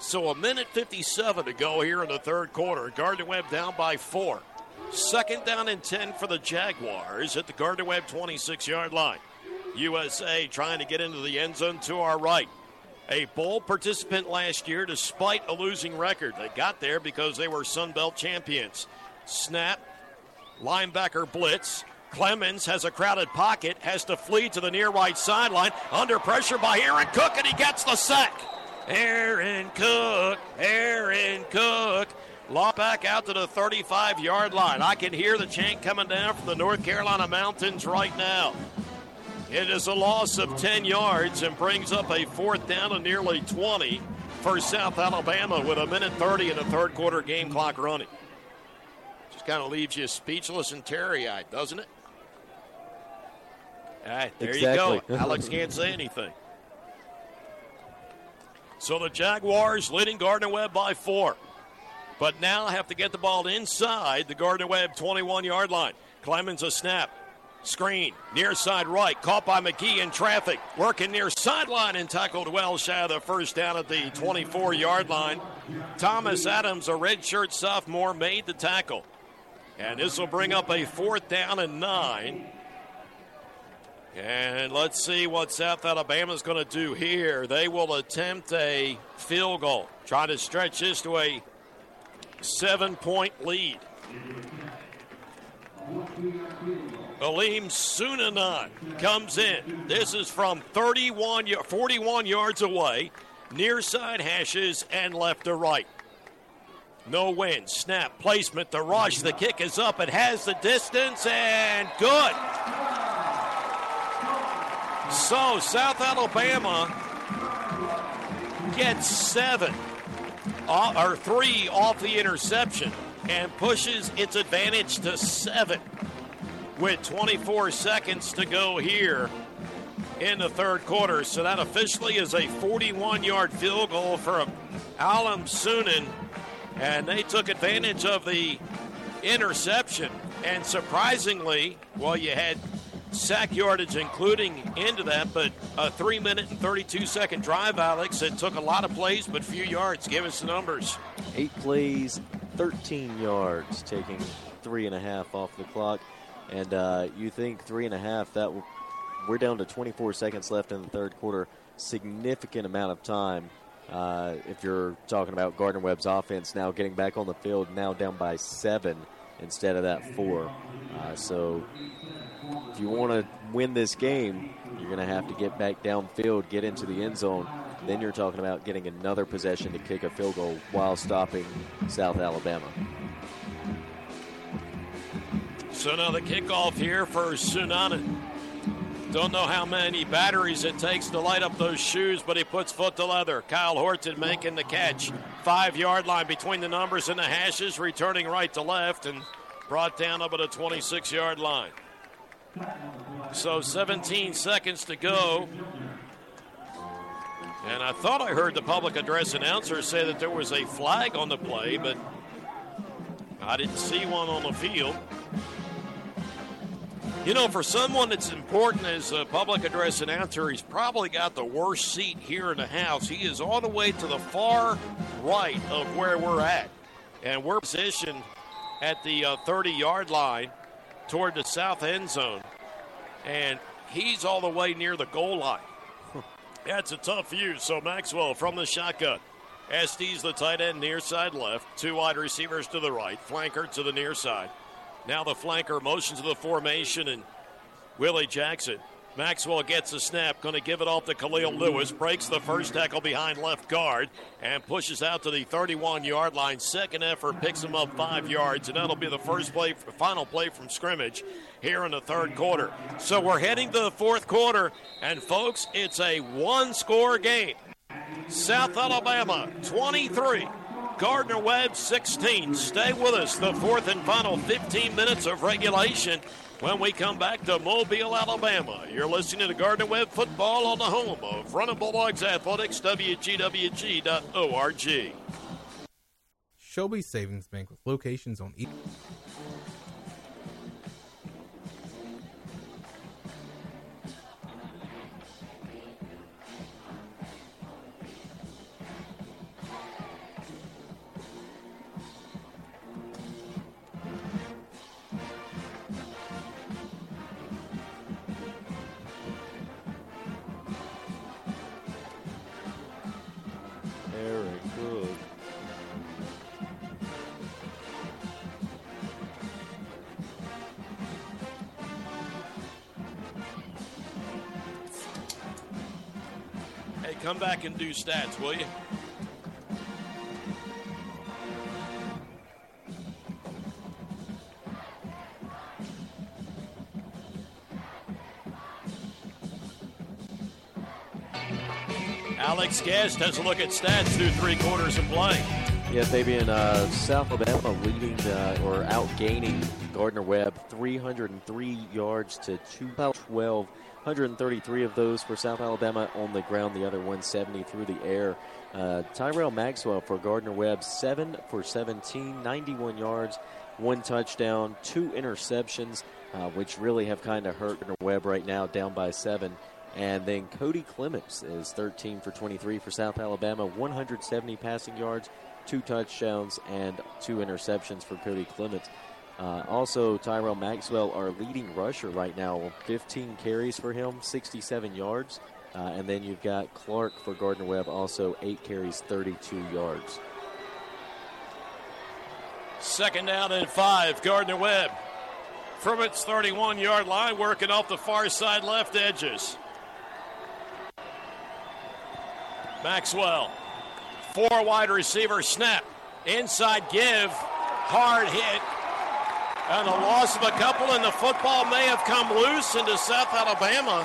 So a minute 57 to go here in the third quarter. Gardner Webb down by four. Second down and 10 for the Jaguars at the Gardner Webb 26 yard line. USA trying to get into the end zone to our right. A bowl participant last year despite a losing record. They got there because they were Sun Belt champions. Snap, linebacker blitz. Clements has a crowded pocket, has to flee to the near right sideline. Under pressure by Aaron Cook, and he gets the sack. Aaron Cook, Aaron Cook. Law back out to the 35 yard line. I can hear the chant coming down from the North Carolina mountains right now. It is a loss of 10 yards and brings up a fourth down of nearly 20 for South Alabama with a minute 30 in the third quarter game clock running. Just kind of leaves you speechless and teary eyed, doesn't it? All right, there Exactly. you go. Alex can't say anything. So the Jaguars leading Gardner Webb by four, but now have to get the ball inside the Gardner Webb 21 yard line. Clements a snap. Screen, near side right, caught by Magee in traffic. Working near sideline and tackled well shy of the first down at the 24 yard line. Thomas Adams, a redshirt sophomore, made the tackle. And this will bring up a fourth down and nine. And let's see what South Alabama's going to do here. They will attempt a field goal, try to stretch this to a seven point lead. Aleem Sunanan comes in. This is from 31, 41 yards away, near side hashes and left to right. No win. Snap, placement, the rush. The kick is up. It has the distance and good. So South Alabama gets seven Uh, or three off the interception and pushes its advantage to seven with 24 seconds to go here in the third quarter. So that officially is a 41 yard field goal for Alam Sunan. And they took advantage of the interception. And surprisingly, well, you had sack yardage including into that, but a three minute and 32 second drive, Alex, It took a lot of plays but few yards. Give us the numbers. Eight plays, 13 yards, taking three and a half off the clock. And uh, you think three and a half, that w- we're down to 24 seconds left in the third quarter. Significant amount of time. Uh, if you're talking about Gardner Webb's offense now getting back on the field, now down by seven instead of that four. Uh, so if you want to win this game, you're going to have to get back downfield, get into the end zone. Then you're talking about getting another possession to kick a field goal while stopping South Alabama. So now the kickoff here for Sunanan. Don't know how many batteries it takes to light up those shoes, but he puts foot to leather. Kyle Horton making the catch. Five yard line between the numbers and the hashes, returning right to left and brought down up at a 26 yard line. So 17 seconds to go. And I thought I heard the public address announcer say that there was a flag on the play, but I didn't see one on the field. You know, for someone that's important as a public address announcer, he's probably got the worst seat here in the house. He is all the way to the far right of where we're at. And we're positioned at the uh, 30 yard line toward the south end zone. And he's all the way near the goal line. That's a tough view. So Maxwell from the shotgun. Estes, the tight end, near side left. Two wide receivers to the right. Flanker to the near side. Now the flanker motions to the formation and Willie Jackson. Maxwell gets a snap, going to give it off to Khalil Lewis, breaks the first tackle behind left guard, and pushes out to the 31 yard line. Second effort picks him up five yards, and that'll be the first play, final play from scrimmage here in the third quarter. So we're heading to the fourth quarter, and folks, it's a one score game. South Alabama 23, Gardner Webb 16. Stay with us, the fourth and final 15 minutes of regulation when we come back to Mobile, Alabama. You're listening to Gardner Webb Football on the home of Running Bulldogs Athletics, WGWG.org. Shelby Savings Bank with locations on each. Come back and do stats, will you? Alex Guest has a look at stats through three quarters of play. Yeah, Fabian, uh, South Alabama leading uh, or outgaining Gardner Webb 303 yards to 212. 133 of those for South Alabama on the ground, the other 170 through the air. Uh, Tyrell Maxwell for Gardner Webb, 7 for 17, 91 yards, one touchdown, two interceptions, uh, which really have kind of hurt Gardner Webb right now, down by seven. And then Cody Clements is 13 for 23 for South Alabama, 170 passing yards, two touchdowns, and two interceptions for Cody Clements. Uh, also, Tyrell Maxwell, our leading rusher right now, 15 carries for him, 67 yards. Uh, and then you've got Clark for Gardner Webb, also 8 carries, 32 yards. Second down and five, Gardner Webb. From its 31 yard line, working off the far side left edges. Maxwell, four wide receiver snap, inside give, hard hit, and the loss of a couple, and the football may have come loose into South Alabama.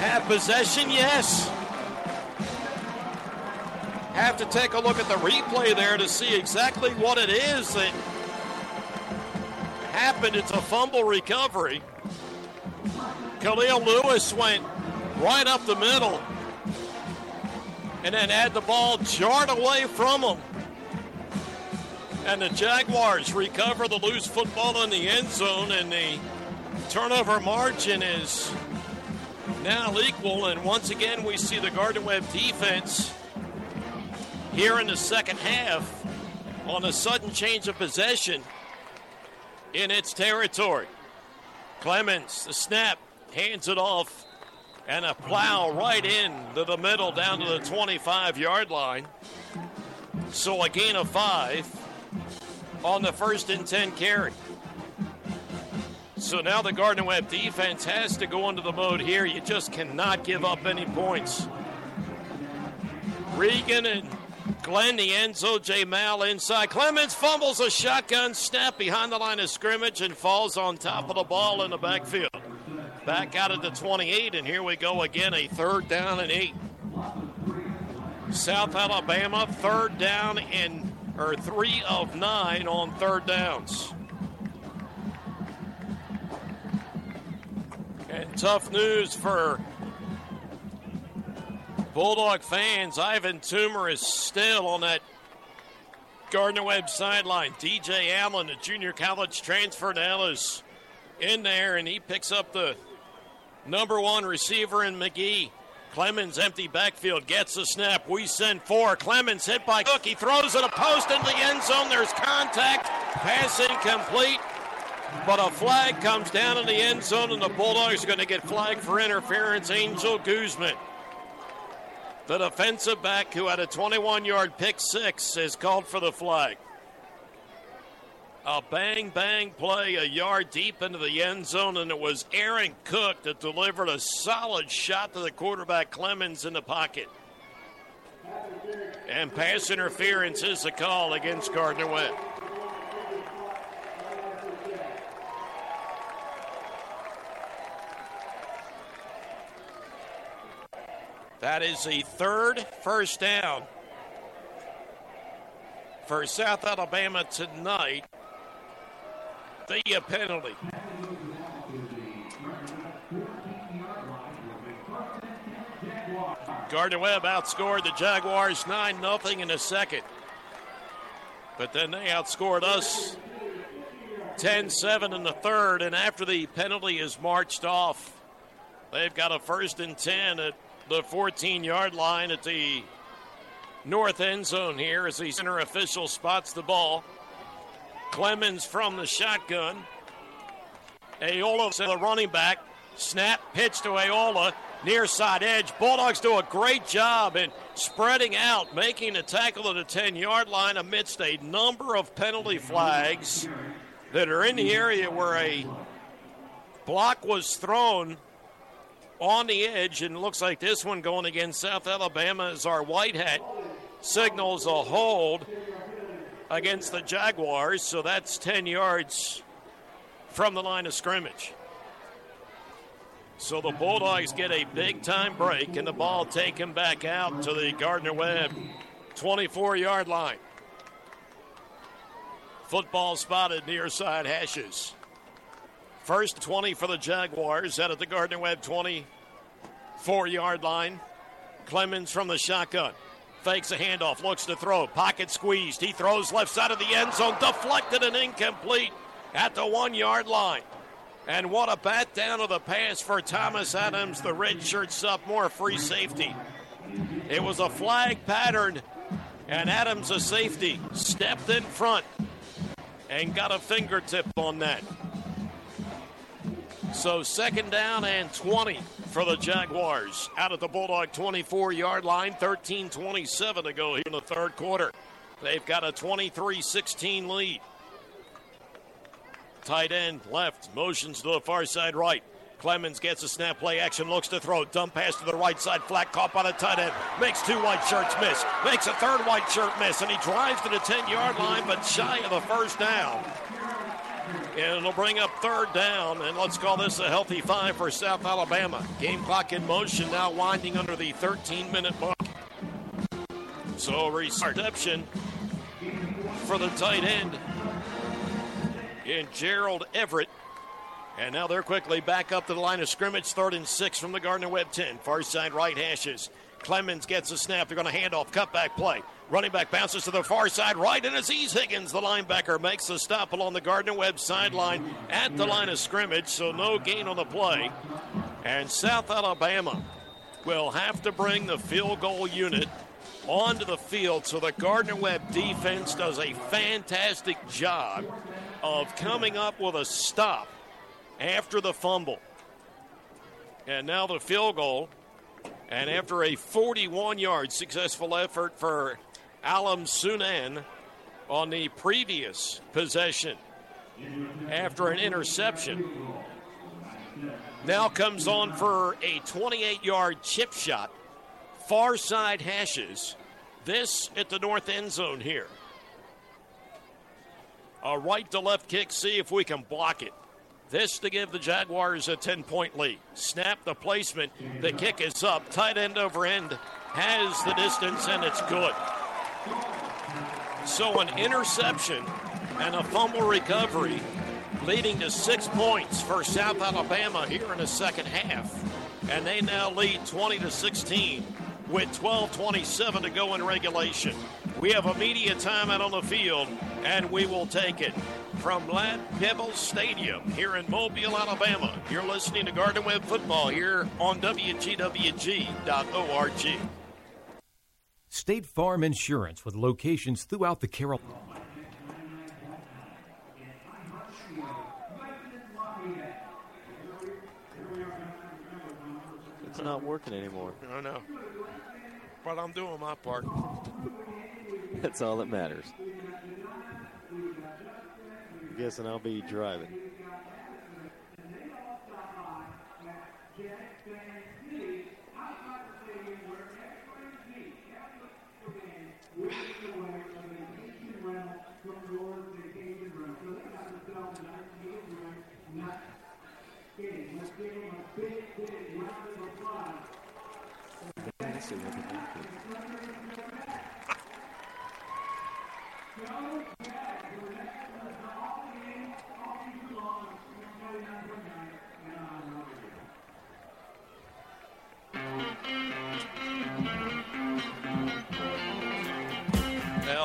Have possession, yes. Have to take a look at the replay there to see exactly what it is that happened. It's a fumble recovery. Khalil Lewis went right up the middle and then had the ball jarred away from him. And the Jaguars recover the loose football in the end zone, and the turnover margin is now equal. And once again, we see the Gardner Webb defense here in the second half on a sudden change of possession in its territory. Clements, the snap, hands it off, and a plow right into the middle down to the 25 yard line. So a gain of five on the first and 10 carry. So now the Gardner Webb defense has to go into the mode here. You just cannot give up any points. Regan and Glenn, the Enzo J. Mal inside. Clements fumbles a shotgun snap behind the line of scrimmage and falls on top of the ball in the backfield. Back out at the 28, and here we go again, a third down and eight. South Alabama, third down and or three of nine on third downs. And tough news for Bulldog fans. Ivan Toomer is still on that Gardner Webb sideline. DJ Allen, a junior college transfer now, is in there, and he picks up the number one receiver in Magee. Clements empty backfield gets the snap. We send four. Clements hit by Cook. He throws it a post into the end zone. There's contact. Pass incomplete. But a flag comes down in the end zone, and the Bulldogs are going to get flagged for interference. Angel Guzman, the defensive back who had a 21 yard pick six, is called for the flag. A bang bang play a yard deep into the end zone, and it was Aaron Cook that delivered a solid shot to the quarterback Clements in the pocket. And pass interference is the call against Gardner Webb. That is the third first down for South Alabama tonight. The penalty. Gardner Webb outscored the Jaguars 9 0 in the second. But then they outscored us 10 7 in the third. And after the penalty is marched off, they've got a first and 10 at the 14 yard line at the north end zone here as the center official spots the ball. Clements from the shotgun. Ayola, to the running back. Snap, pitch to Ayola, near side edge. Bulldogs do a great job in spreading out, making a tackle at the 10 yard line amidst a number of penalty flags that are in the area where a block was thrown on the edge, and looks like this one going against South Alabama as our white hat signals a hold against the Jaguars. So that's 10 yards from the line of scrimmage. So the Bulldogs get a big time break, and the ball taken back out to the Gardner Webb 24 yard line. Football spotted near side hashes. First 20 for the Jaguars out at the Gardner Webb 24 yard line. Clements from the shotgun. Fakes a handoff, looks to throw. Pocket squeezed. He throws left side of the end zone. Deflected and incomplete at the one yard line. And what a bat down of the pass for Thomas Adams, the redshirt sophomore free safety. It was a flag pattern, and Adams, a safety, stepped in front and got a fingertip on that. So second down and 20 for the Jaguars out at the Bulldog 24 yard line, 13 27 to go here in the third quarter. They've got a 23 16 lead. Tight end left, motions to the far side right. Clements gets a snap play action, looks to throw. Dump pass to the right side, flat caught by the tight end. Makes two white shirts miss. Makes a third white shirt miss, and he drives to the 10 yard line, but shy of the first down. And it'll bring up third down, and let's call this a healthy five for South Alabama. Game clock in motion now winding under the 13 minute mark. So reception for the tight end in Gerald Everett. And now they're quickly back up to the line of scrimmage, third and six from the Gardner Webb 10. Far side right hashes. Clements gets a snap. They're going to hand off, cutback play. Running back bounces to the far side right, and Aziz Higgins, the linebacker, makes the stop along the Gardner Webb sideline at the line of scrimmage, so no gain on the play. And South Alabama will have to bring the field goal unit onto the field, so the Gardner Webb defense does a fantastic job of coming up with a stop after the fumble. And now the field goal. And after a 41 yard successful effort for Alam Sunan on the previous possession after an interception, now comes on for a 28 yard chip shot, far side hashes. This at the north end zone here. A right to left kick, see if we can block it. This to give the Jaguars a 10 point lead. Snap the placement. The kick is up. Tight end over end has the distance, and it's good. So an interception and a fumble recovery leading to six points for South Alabama here in the second half. And they now lead 20 to 16 with 12:27 to go in regulation. We have a media timeout on the field, and we will take it from Ladd Peebles Stadium here in Mobile, Alabama. You're listening to Gardner Webb Football here on WGWG.org. State Farm Insurance with locations throughout the Carolinas. It's not working anymore. I know. But I'm doing my part. That's all that matters. I'm Guessing I'll be driving. See what can do.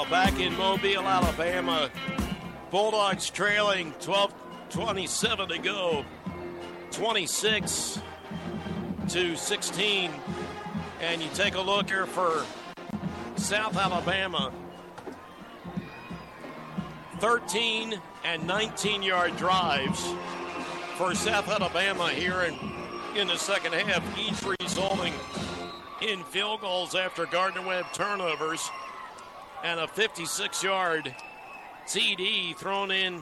Back in Mobile, Alabama, Bulldogs trailing 12 27 to go, 26 to 16. And you take a look here for South Alabama 13 and 19 yard drives for South Alabama here in, in the second half, each resulting in field goals after Gardner Webb turnovers and a 56 yard TD thrown in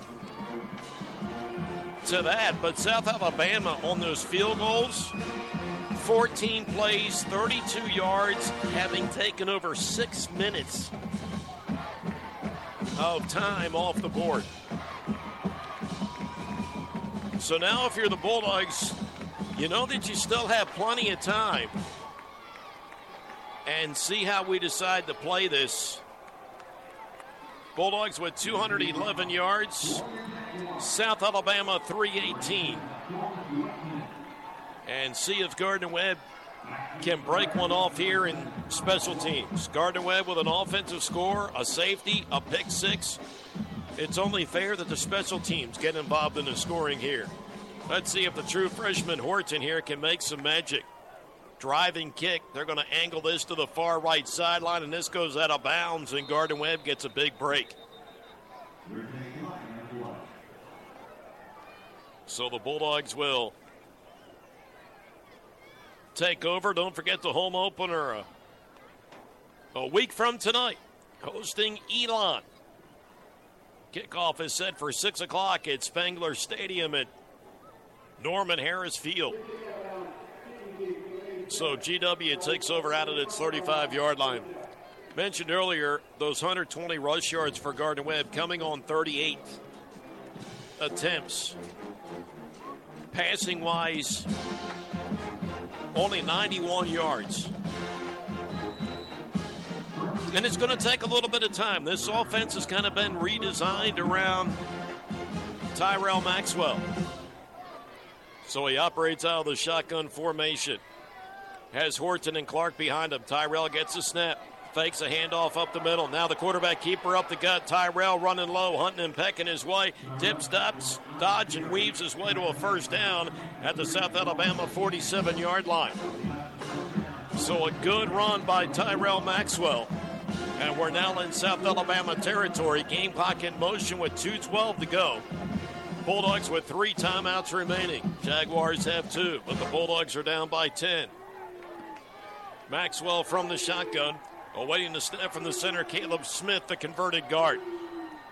to that. But South Alabama on those field goals 14 plays, 32 yards, having taken over six minutes of time off the board. So now, if you're the Bulldogs, you know that you still have plenty of time and see how we decide to play this. Bulldogs with 211 yards, South Alabama 318. And see if Gardner Webb can break one off here in special teams. Gardner Webb with an offensive score, a safety, a pick six. It's only fair that the special teams get involved in the scoring here. Let's see if the true freshman Horton here can make some magic. Driving kick. They're going to angle this to the far right sideline, and this goes out of bounds, and Gardner Webb gets a big break. So the Bulldogs will take over. Don't forget the home opener uh, a week from tonight, hosting Elon. Kickoff is set for 6 o'clock at Spangler Stadium at Norman Harris Field. So GW takes over out at its 35 yard line. Mentioned earlier, those 120 rush yards for Gardner Webb coming on 38 attempts. Passing wise, only 91 yards. And it's going to take a little bit of time. This offense has kind of been redesigned around Tyrell Maxwell. So he operates out of the shotgun formation. Has Horton and Clark behind him. Tyrell gets a snap. Fakes a handoff up the middle. Now the quarterback keeper up the gut. Tyrell running low, hunting and pecking his way. Dip stops, dodge, and weaves his way to a first down at the South Alabama 47 yard line. So a good run by Tyrell Maxwell. And we're now in South Alabama territory. Game clock in motion with 2.12 to go. Bulldogs with three timeouts remaining. Jaguars have two, but the Bulldogs are down by 10. Maxwell from the shotgun. Awaiting the snap from the center, Caleb Smith, the converted guard.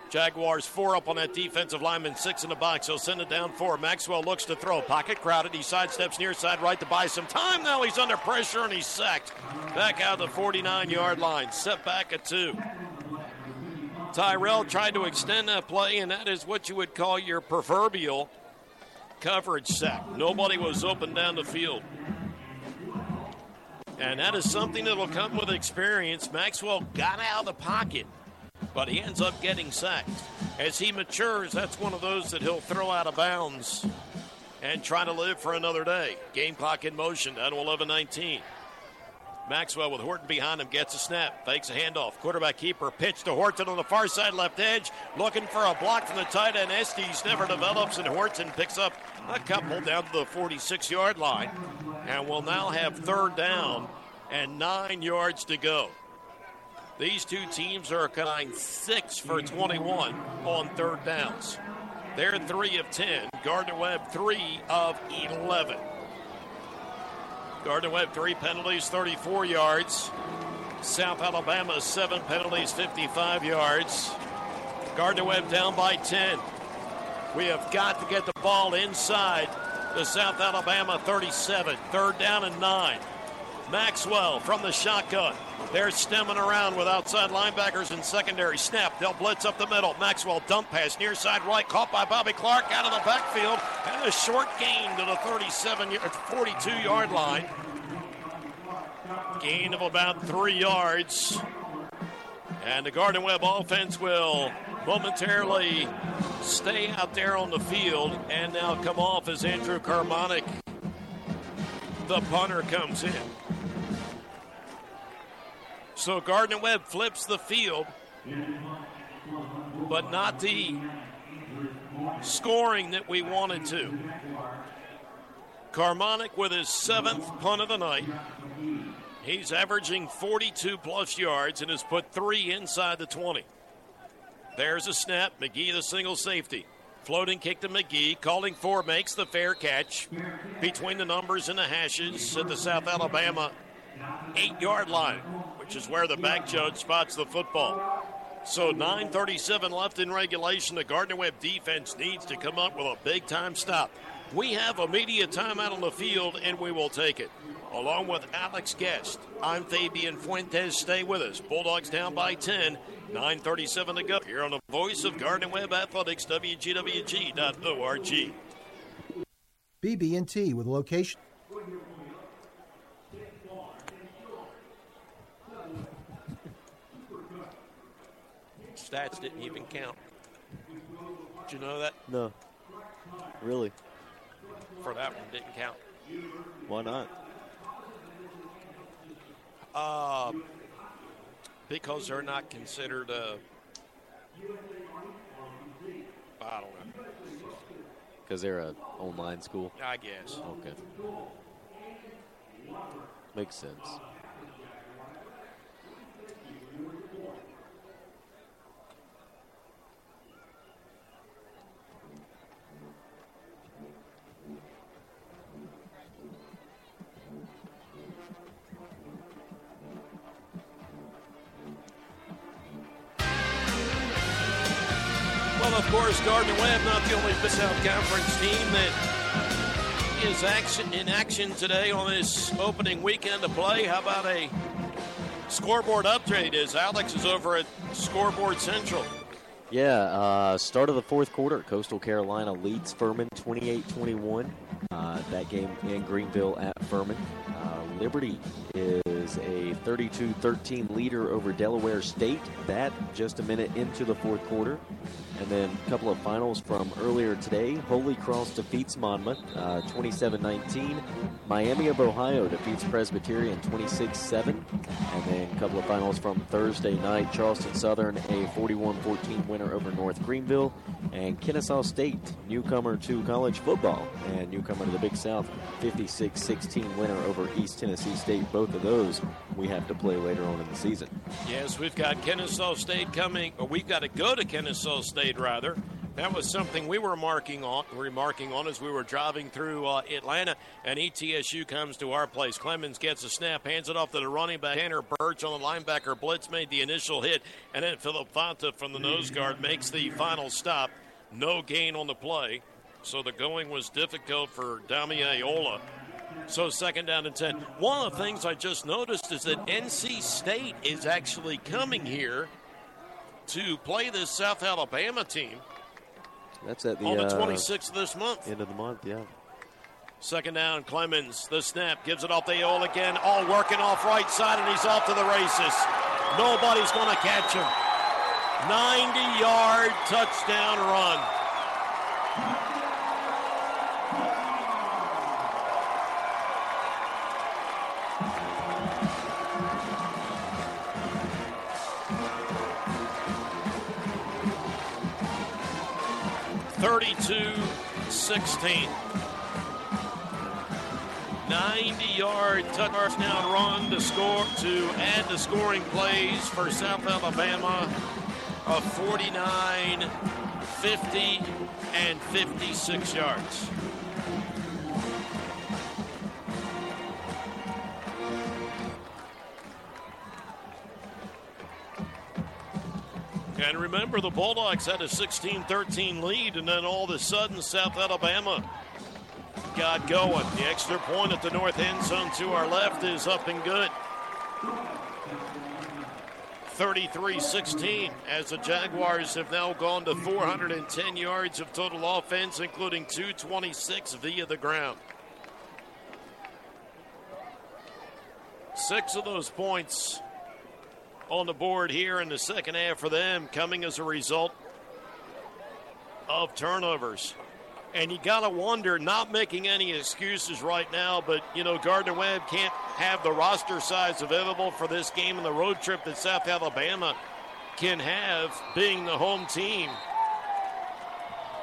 Jaguars four up on that defensive lineman, six in the box. He'll send it down four. Maxwell looks to throw. Pocket crowded. He sidesteps near side right to buy some time. Now he's under pressure and he's sacked. Back out the 49 yard line. Set back at two. Tyrell tried to extend that play, and that is what you would call your proverbial coverage sack. Nobody was open down the field. And that is something that will come with experience. Maxwell got out of the pocket, but he ends up getting sacked. As he matures, that's one of those that he'll throw out of bounds and try to live for another day. Game clock in motion to 11 19. Maxwell with Horton behind him gets a snap, fakes a handoff. Quarterback keeper pitch to Horton on the far side left edge, looking for a block from the tight end. Estes never develops, and Horton picks up a couple down to the 46 yard line, and will now have third down and nine yards to go. These two teams are combined six for 21 on third downs. They're three of 10. Gardner Webb, three of 11. Gardner Webb, three penalties, 34 yards. South Alabama, seven penalties, 55 yards. Gardner Webb down by 10. We have got to get the ball inside the South Alabama 37. Third down and nine. Maxwell from the shotgun. They're stemming around with outside linebackers and secondary. Snap. They'll blitz up the middle. Maxwell dump pass near side right. Caught by Bobby Clark out of the backfield. And a short gain to the 37, uh, 42 yard line. Gain of about three yards. And the Gardner Webb offense will momentarily stay out there on the field and now come off as Andrew Carmonic, the punter, comes in. So Gardner Webb flips the field, but not the scoring that we wanted to. Carmonic with his seventh punt of the night. He's averaging 42 plus yards and has put three inside the 20. There's a snap. Magee, the single safety. Floating kick to Magee. Calling for makes the fair catch between the numbers and the hashes at the South Alabama eight yard line, which is where the back judge spots the football. So 9.37 left in regulation. The Gardner Webb defense needs to come up with a big time stop. We have a media timeout on the field, and we will take it. Along with Alex Guest, I'm Fabian Fuentes. Stay with us. Bulldogs down by 10. 9.37 to go here on the voice of Gardner Webb Athletics, WGWG.org. BB&T with location. Stats didn't even count. Did you know that? No. Really? For that one, didn't count. Why not? Um, because they're not considered uh, I don't know. Because they're a online school. I guess. Okay. Makes sense. South Conference team that is action in action today on this opening weekend of play. How about a scoreboard update as Alex is over at Scoreboard Central? Yeah, uh, start of the fourth quarter, Coastal Carolina leads Furman 28-21. Uh, that game in Greenville at Furman. Uh, Liberty is a 32-13 leader over Delaware State. That just a minute into the fourth quarter. And then a couple of finals from earlier today. Holy Cross defeats Monmouth uh, 27-19. Miami of Ohio defeats Presbyterian 26-7. And then a couple of finals from Thursday night. Charleston Southern a 41-14 winner over North Greenville. And Kennesaw State, newcomer to college football and newcomer to the Big South, 56-16 winner over East Tennessee State. Both of those we have to play later on in the season. Yes, we've got Kennesaw State coming, or we've got to go to Kennesaw State rather. That was something we were marking on, remarking on as we were driving through uh, Atlanta, and ETSU comes to our place. Clements gets a snap, hands it off to the running back. Tanner Birch on the linebacker blitz made the initial hit, and then Philip Fanta from the nose guard makes the final stop. No gain on the play, so the going was difficult for Damier Ola. So second down and 10. One of the things I just noticed is that NC State is actually coming here to play this South Alabama team That's at the, end on the uh, 26th of this month. end of the month, yeah. Second down, Clements, the snap, gives it off the Ole again, all working off right side, and he's off to the races. Nobody's going to catch him. 90 yard touchdown run. Thirty-two, sixteen. 90-yard touchdown run to score to add the scoring plays for South Alabama of 49, 50, and 56 yards. And remember, the Bulldogs had a 16 13 lead, and then all of a sudden, South Alabama got going. The extra point at the north end zone to our left is up and good. 33 16 as the Jaguars have now gone to 410 yards of total offense, including 226 via the ground. Six of those points on the board here in the second half for them coming as a result of turnovers. And you got to wonder, not making any excuses right now, but, you know, Gardner Webb can't have the roster size available for this game and the road trip that South Alabama can have being the home team.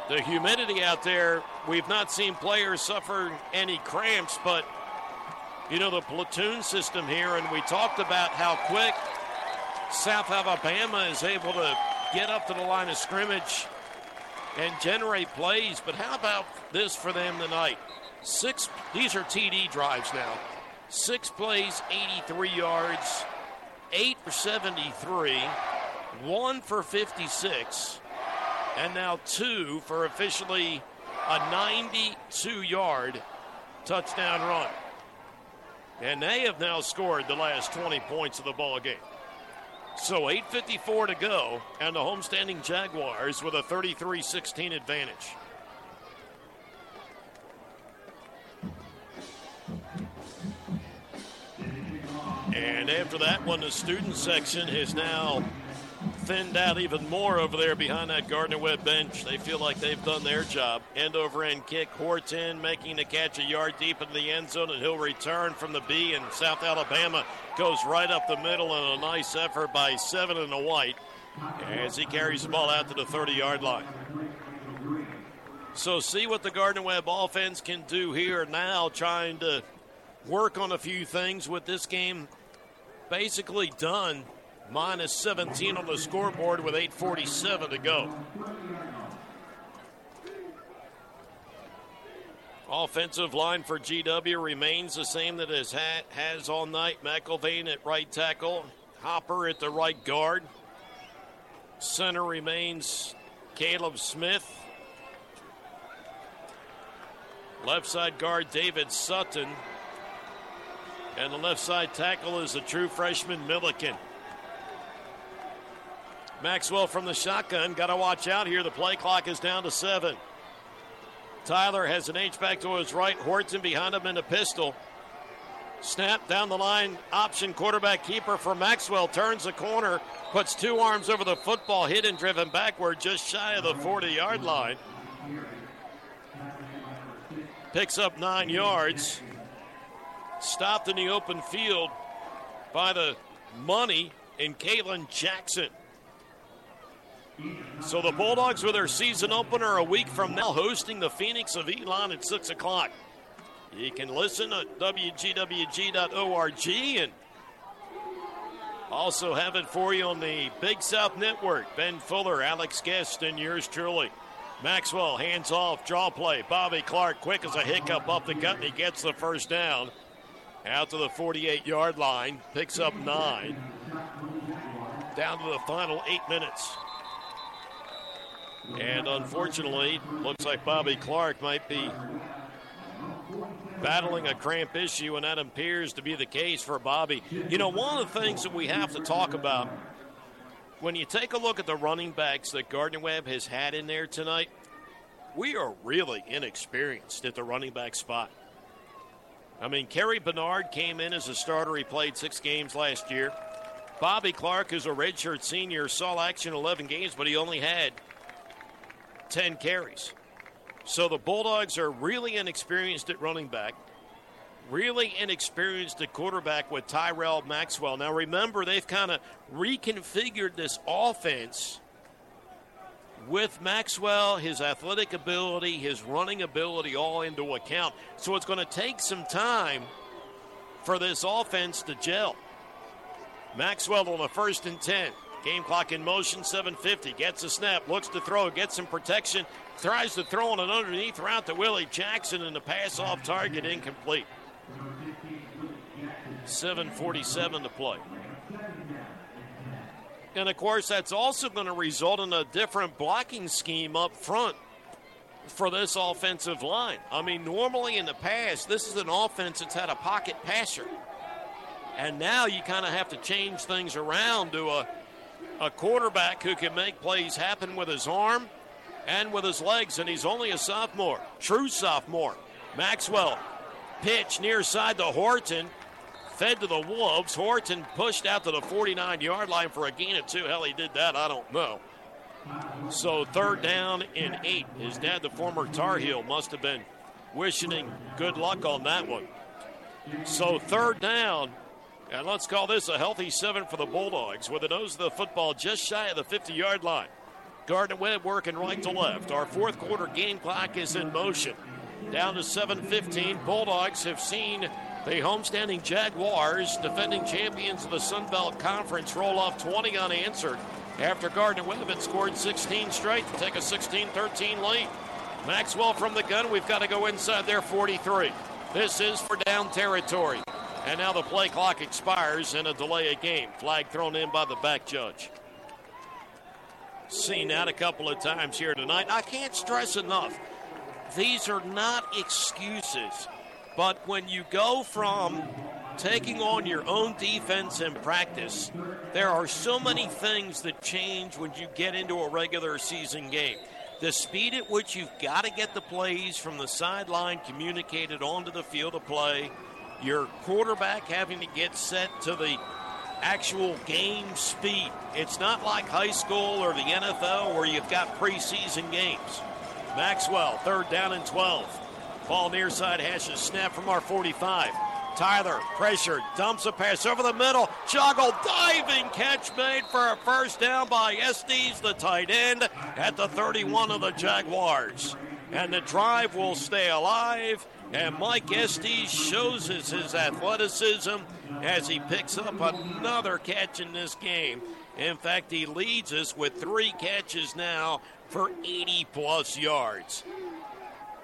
The humidity out there, we've not seen players suffer any cramps, but, you know, the platoon system here, and we talked about how quick South Alabama is able to get up to the line of scrimmage and generate plays. But how about this for them tonight? Six, these are TD drives now. Six plays, 83 yards, eight for 73, one for 56, and now two for officially a 92 yard touchdown run. And they have now scored the last 20 points of the ball game. So 8.54 to go, and the homestanding Jaguars with a 33 16 advantage. And after that one, the student section is now thinned out even more over there behind that Gardner Webb bench. They feel like they've done their job. End over end kick. Horton making the catch a yard deep in the end zone, and he'll return from the B. And South Alabama goes right up the middle, and a nice effort by seven in the white as he carries the ball out to the 30 yard line. So, see what the Gardner Webb offense can do here now, trying to work on a few things with this game basically done minus 17 on the scoreboard with 8.47 to go. Offensive line for GW remains the same that it has all night. McIlvain at right tackle, Hopper at the right guard. Center remains Caleb Smith. Left side guard David Sutton. And the left side tackle is a true freshman Milliken. Maxwell from the shotgun. Got to watch out here. The play clock is down to seven. Tyler has an H back to his right. Horton behind him in a pistol. Snap down the line. Option quarterback keeper for Maxwell. Turns the corner. Puts two arms over the football. Hit and driven backward just shy of the 40 yard line. Picks up nine yards. Stopped in the open field by the money in Kalen Jackson. So the Bulldogs with their season opener a week from now hosting the Phoenix of Elon at 6 o'clock. You can listen at WGWG.org and also have it for you on the Big South Network. Ben Fuller, Alex Guest, and yours truly. Maxwell hands off, draw play. Bobby Clark, quick as a hiccup up the gut, and he gets the first down. Out to the 48 yard line, picks up nine. Down to the final eight minutes. And unfortunately, looks like Bobby Clark might be battling a cramp issue, and that appears to be the case for Bobby. You know, one of the things that we have to talk about when you take a look at the running backs that Gardner Webb has had in there tonight, we are really inexperienced at the running back spot. I mean, Kerry Bernard came in as a starter. He played six games last year. Bobby Clark, is a redshirt senior, saw action 11 games, but he only had 10 carries. So the Bulldogs are really inexperienced at running back, really inexperienced at quarterback with Tyrell Maxwell. Now remember, they've kind of reconfigured this offense with Maxwell, his athletic ability, his running ability all into account. So it's going to take some time for this offense to gel. Maxwell on the first and 10. Game clock in motion, 750. Gets a snap, looks to throw, gets some protection, tries to throw on an underneath route to Willie Jackson, and the pass off target incomplete. 747 to play. And of course, that's also going to result in a different blocking scheme up front for this offensive line. I mean, normally in the past, this is an offense that's had a pocket passer. And now you kind of have to change things around to a a quarterback who can make plays happen with his arm and with his legs, and he's only a sophomore, true sophomore. Maxwell, pitch near side to Horton, fed to the Wolves. Horton pushed out to the 49 yard line for a gain of two. Hell, he did that, I don't know. So, third down and eight. His dad, the former Tar Heel, must have been wishing good luck on that one. So, third down, and let's call this a healthy seven for the Bulldogs with the nose of the football just shy of the 50 yard line. Gardner Webb working right to left. Our fourth quarter game clock is in motion. Down to 7.15. Bulldogs have seen the homestanding Jaguars, defending champions of the Sun Belt Conference, roll off 20 unanswered after Gardner Webb had scored 16 straight to take a 16 13 lead. Maxwell from the gun. We've got to go inside their 43. This is for down territory. And now the play clock expires and a delay of game. Flag thrown in by the back judge. Seen that a couple of times here tonight. I can't stress enough these are not excuses. But when you go from taking on your own defense in practice, there are so many things that change when you get into a regular season game. The speed at which you've got to get the plays from the sideline communicated onto the field of play, your quarterback having to get set to the actual game speed. It's not like high school or the NFL where you've got preseason games. Maxwell, third down and 12. Ball near side hashes snap from our 45. Tyler, pressure, dumps a pass over the middle. Juggle, diving catch made for a first down by Estes, the tight end, at the 31 of the Jaguars. And the drive will stay alive. And Mike Estes shows us his athleticism as he picks up another catch in this game. In fact, he leads us with three catches now for 80 plus yards.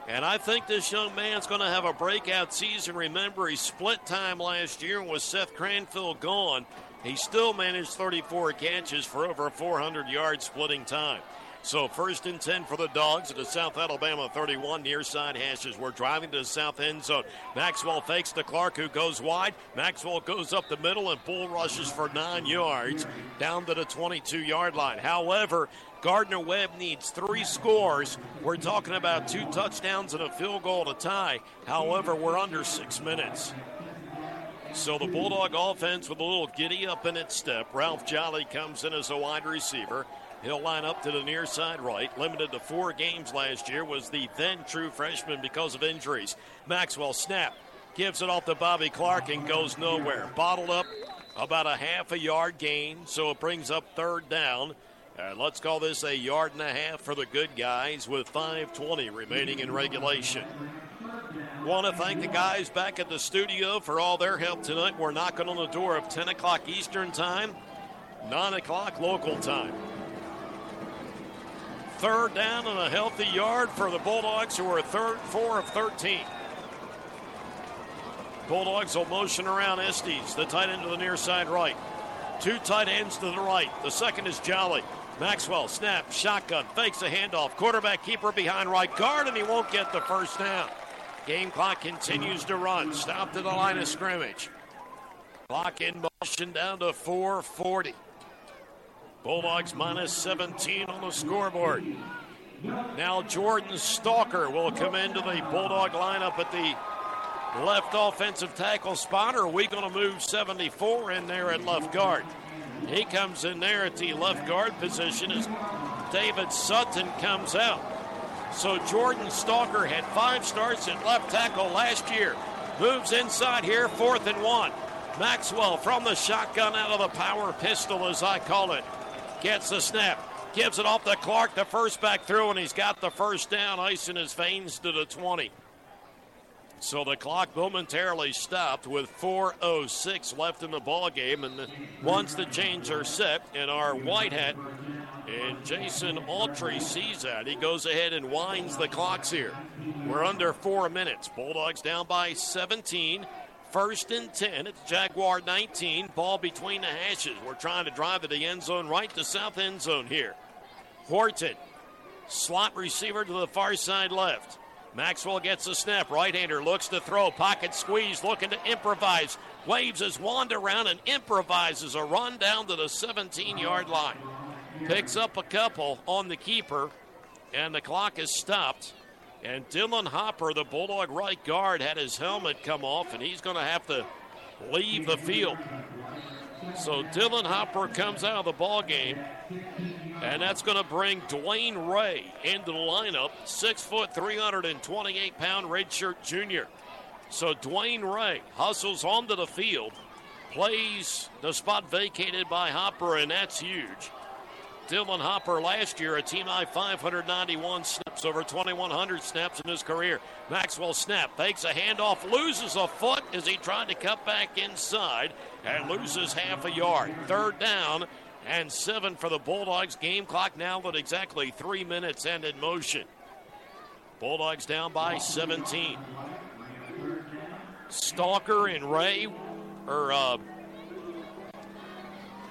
And I think this young man's going to have a breakout season. Remember, he split time last year with Seth Cranfield gone, he still managed 34 catches for over 400 yards splitting time. So first and 10 for the Dogs at the South Alabama 31 near side hashes. We're driving to the south end zone. Maxwell fakes to Clark who goes wide. Maxwell goes up the middle and bull rushes for nine yards down to the 22 yard line. However, Gardner Webb needs three scores. We're talking about two touchdowns and a field goal to tie. However, we're under six minutes. So the Bulldog offense with a little giddy up in its step. Ralph Jolly comes in as a wide receiver. He'll line up to the near side right. Limited to four games last year, was the then true freshman because of injuries. Maxwell snap, gives it off to Bobby Clark and goes nowhere. Bottled up about a half a yard gain, so it brings up third down. And let's call this a yard and a half for the good guys with 5.20 remaining in regulation. Want to thank the guys back at the studio for all their help tonight. We're knocking on the door of 10 o'clock Eastern Time, 9 o'clock local time. Third down and a healthy yard for the Bulldogs, who are third, four of 13. Bulldogs will motion around Estes, the tight end to the near side right. Two tight ends to the right. The second is Jolly. Maxwell snap, shotgun, fakes a handoff. Quarterback keeper behind right guard, and he won't get the first down. Game clock continues to run. Stop to the line of scrimmage. Clock in motion down to 440. Bulldogs minus 17 on the scoreboard. Now Jordan Stalker will come into the Bulldog lineup at the left offensive tackle spot. Are we going to move 74 in there at left guard? He comes in there at the left guard position as David Sutton comes out. So Jordan Stalker had five starts at left tackle last year. Moves inside here, fourth and one. Maxwell from the shotgun out of the power pistol, as I call it. Gets the snap. Gives it off to Clark, the first back through, and he's got the first down, ice in his veins to the 20. So the clock momentarily stopped with 4:06 left in the ball game, and once the chains are set, and our white hat and Jason Autry sees that, he goes ahead and winds the clocks here. We're under four minutes. Bulldogs down by 17. First and 10. It's Jaguar 19. Ball between the hashes. We're trying to drive to the end zone, right to south end zone here. Horton, slot receiver to the far side left. Maxwell gets the snap. Right hander looks to throw. Pocket squeeze, looking to improvise. Waves his wand around and improvises a run down to the 17 yard line. Picks up a couple on the keeper, and the clock is stopped. And Dylan Hopper, the Bulldog right guard, had his helmet come off, and he's going to have to leave the field. So Dylan Hopper comes out of the ball game, and that's going to bring Dwayne Ray into the lineup. Six foot, 328 pound redshirt junior. So Dwayne Ray hustles onto the field, plays the spot vacated by Hopper, and that's huge. Dylan Hopper last year, a team high 591 snaps, over 2,100 snaps in his career. Maxwell snap, fakes a handoff, loses a foot as he tried to cut back inside and loses half a yard. Third down and seven for the Bulldogs. Game clock now at exactly three minutes and in motion. Bulldogs down by 17. Stalker and Ray, or uh,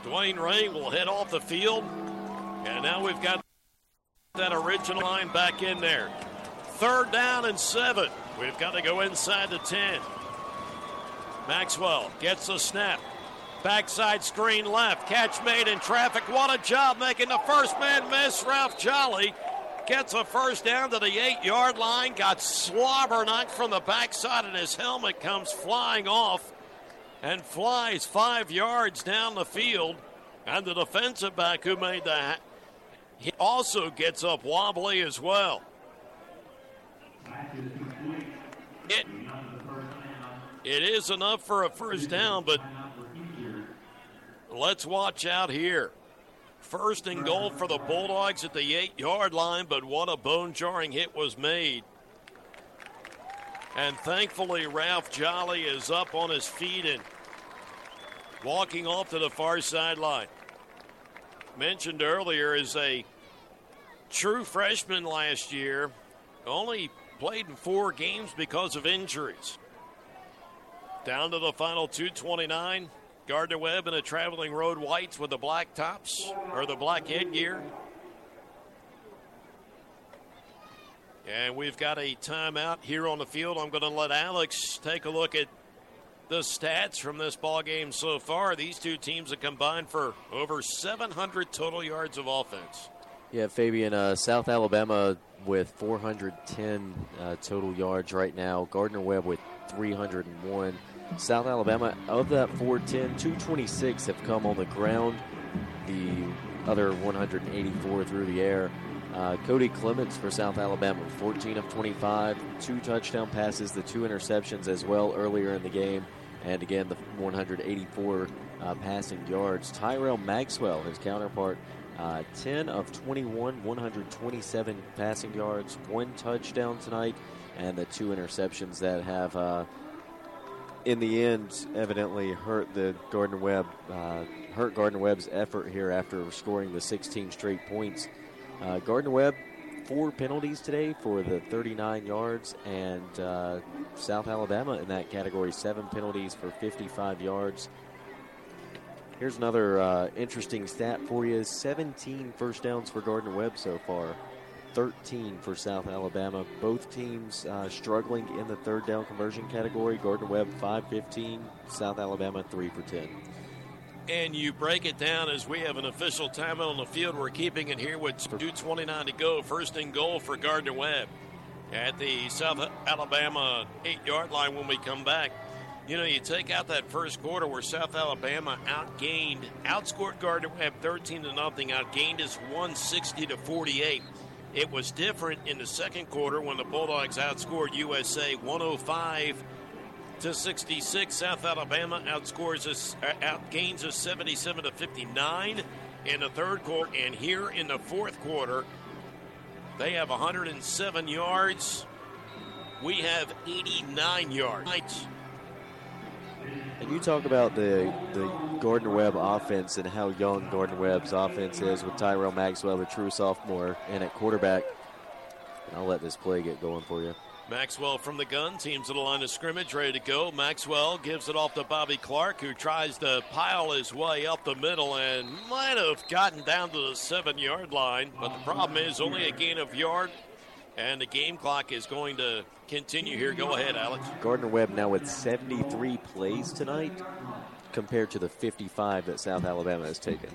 Dwayne Ray will head off the field. And now we've got that original line back in there. Third down and seven. We've got to go inside the 10. Maxwell gets the snap. Backside screen left. Catch made in traffic. What a job making the first man miss. Ralph Jolly gets a first down to the eight yard line. Got slobber knocked from the backside, and his helmet comes flying off and flies five yards down the field. And the defensive back who made that he also gets up wobbly as well. It, it is enough for a first down, but let's watch out here. First and goal for the Bulldogs at the eight yard line, but what a bone jarring hit was made. And thankfully, Ralph Jolly is up on his feet and walking off to the far sideline. Mentioned earlier is a true freshman last year, only played in four games because of injuries. Down to the final 229. Gardner Webb in a traveling road whites with the black tops or the black headgear. And we've got a timeout here on the field. I'm going to let Alex take a look at the stats from this ball game so far. These two teams have combined for over 700 total yards of offense. Yeah, Fabian, uh, South Alabama with 410 uh, total yards right now. Gardner Webb with 301. South Alabama, of that 410, 226 have come on the ground. The other 184 through the air. Uh, Cody Clements for South Alabama, 14 of 25, two touchdown passes, the two interceptions as well earlier in the game, and again the 184 uh, passing yards. Tyrell Maxwell, his counterpart, uh, 10 of 21, 127 passing yards, one touchdown tonight, and the two interceptions that have, uh, in the end, evidently hurt the Gardner Webb, uh, hurt Gardner Webb's effort here after scoring the 16 straight points. Uh, Gardner Webb, four penalties today for the 39 yards, and uh, South Alabama in that category, seven penalties for 55 yards. Here's another uh, interesting stat for you 17 first downs for Gardner Webb so far, 13 for South Alabama. Both teams uh, struggling in the third down conversion category. Gardner Webb 515, South Alabama 3 for 10. And you break it down as we have an official timeout on the field. We're keeping it here with 2.29 to go. First and goal for Gardner Webb at the South Alabama eight yard line when we come back. You know, you take out that first quarter where South Alabama outgained, outscored Gardner Webb 13 to nothing, outgained us 160 to 48. It was different in the second quarter when the Bulldogs outscored USA 105 to 66. South Alabama outscores us, uh, outgains us 77 to 59 in the third quarter, and here in the fourth quarter, they have 107 yards. We have 89 yards. And you talk about the the Gardner Webb offense and how young Gordon Webb's offense is with Tyrell Maxwell, the true sophomore, and at quarterback. And I'll let this play get going for you. Maxwell from the gun, teams at the line of scrimmage, ready to go. Maxwell gives it off to Bobby Clark, who tries to pile his way up the middle and might have gotten down to the seven yard line. But the problem is only a gain of yard, and the game clock is going to continue here. Go ahead, Alex. Gardner Webb now with 73 plays tonight compared to the 55 that South Alabama has taken.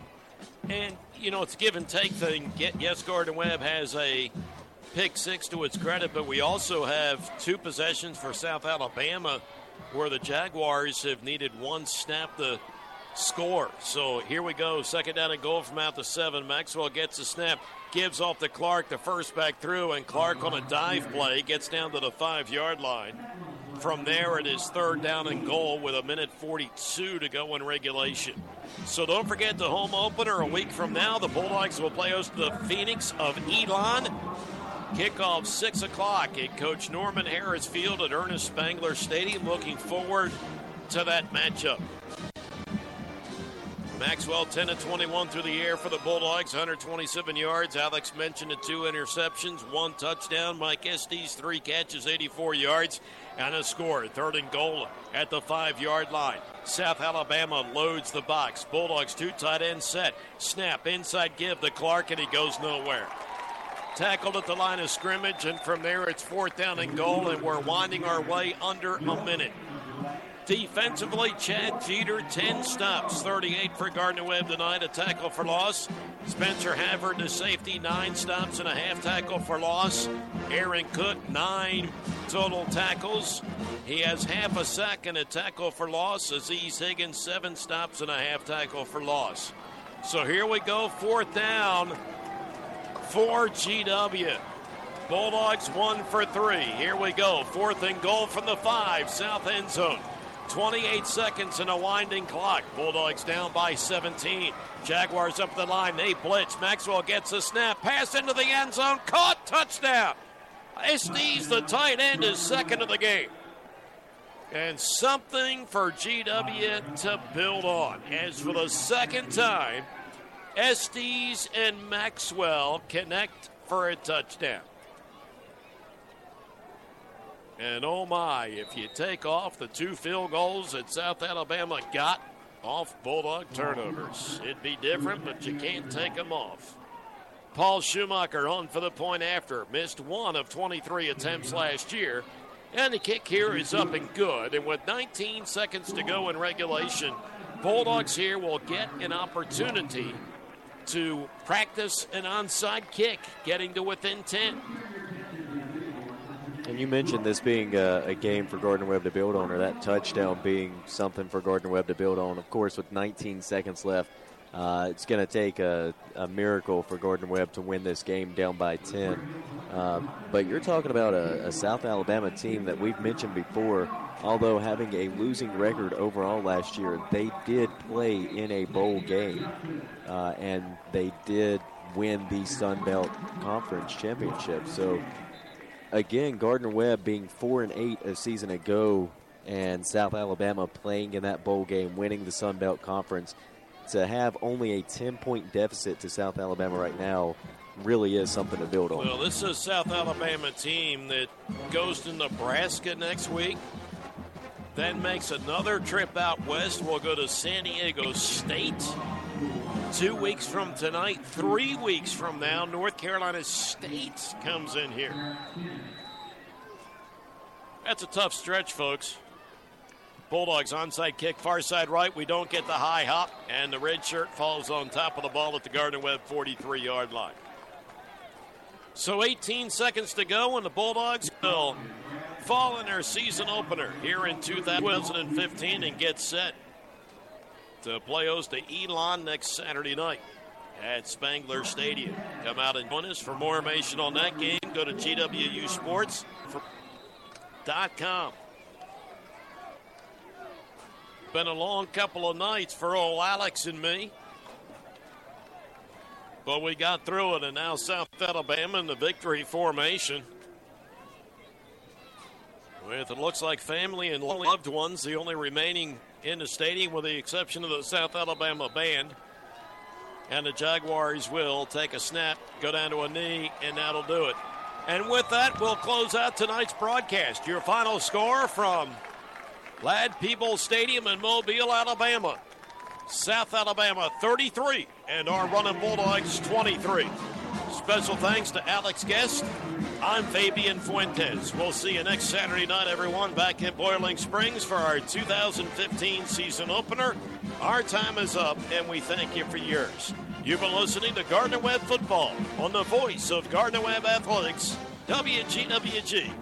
And, you know, it's give and take thing. Yes, Gardner Webb has a pick six to its credit, but we also have two possessions for South Alabama where the Jaguars have needed one snap to score. So here we go. Second down and goal from out the seven. Maxwell gets the snap, gives off to Clark, the first back through, and Clark on a dive play gets down to the five yard line. From there, it is third down and goal with a minute 42 to go in regulation. So don't forget the home opener a week from now. The Bulldogs will play host to the Phoenix of Elon. Kickoff 6 o'clock at Coach Norman Harris Field at Ernest Spangler Stadium. Looking forward to that matchup. Maxwell 10 to 21 through the air for the Bulldogs, 127 yards. Alex mentioned the two interceptions, one touchdown. Mike Estes, three catches, 84 yards, and a score. Third and goal at the five yard line. South Alabama loads the box. Bulldogs two tight end set. Snap, inside give to Clark, and he goes nowhere. Tackled at the line of scrimmage, and from there it's fourth down and goal, and we're winding our way under a minute. Defensively, Chad Jeter, 10 stops, 38 for Gardner Webb tonight, a tackle for loss. Spencer Havard to safety, nine stops and a half tackle for loss. Aaron Cook, nine total tackles. He has half a sack and a tackle for loss. Aziz Higgins, seven stops and a half tackle for loss. So here we go, fourth down for GW. Bulldogs one for three. Here we go, fourth and goal from the five, south end zone. 28 seconds in a winding clock. Bulldogs down by 17. Jaguars up the line. They blitz. Maxwell gets a snap. Pass into the end zone. Caught. Touchdown. Estes, the tight end, is second of the game. And something for GW to build on. As for the second time, Estes and Maxwell connect for a touchdown. And oh my, if you take off the two field goals that South Alabama got off Bulldog turnovers, it'd be different, but you can't take them off. Paul Schumacher on for the point after. Missed one of 23 attempts last year. And the kick here is up and good. And with 19 seconds to go in regulation, Bulldogs here will get an opportunity to practice an onside kick, getting to within 10. And you mentioned this being a, a, game for Gardner Webb to build on, or that touchdown being something for Gardner Webb to build on. Of course, with 19 seconds left, uh, it's going to take a, a, miracle for Gordon Webb to win this game down by 10. Uh, but you're talking about a, a, South Alabama team that we've mentioned before, although having a losing record overall last year, they did play in a bowl game, uh, and they did win the Sun Belt Conference Championship. So again, Gardner Webb being four and eight a season ago, and South Alabama playing in that bowl game, winning the Sun Belt Conference, to have only a ten point deficit to South Alabama right now really is something to build on. Well, this is a South Alabama team that goes to Nebraska next week, then makes another trip out west. We'll go to San Diego State. Two weeks from tonight, three weeks from now, North Carolina State comes in here. That's a tough stretch, folks. Bulldogs onside kick, far side right. We don't get the high hop, and the red shirt falls on top of the ball at the Gardner Webb 43 yard line. So 18 seconds to go, and the Bulldogs will fall in their season opener here in 2015 and get set to play host to Elon next Saturday night at Spangler Stadium. Come out and join us. For more information on that game, go to GWUsports.com. Been a long couple of nights for old Alex and me. But we got through it, and now South Alabama in the victory formation. With it looks like family and loved ones, the only remaining in the stadium, with the exception of the South Alabama band. And the Jaguars will take a snap, go down to a knee, and that'll do it. And with that, we'll close out tonight's broadcast. Your final score from Ladd-Peebles Stadium in Mobile, Alabama. South Alabama 33 and our running Bulldogs 23. Special thanks to Alex Guest. I'm Fabian Fuentes. We'll see you next Saturday night, everyone, back in Boiling Springs for our 2015 season opener. Our time is up, and we thank you for yours. You've been listening to Gardner Webb Football on the voice of Gardner Webb Athletics, WGWG.org.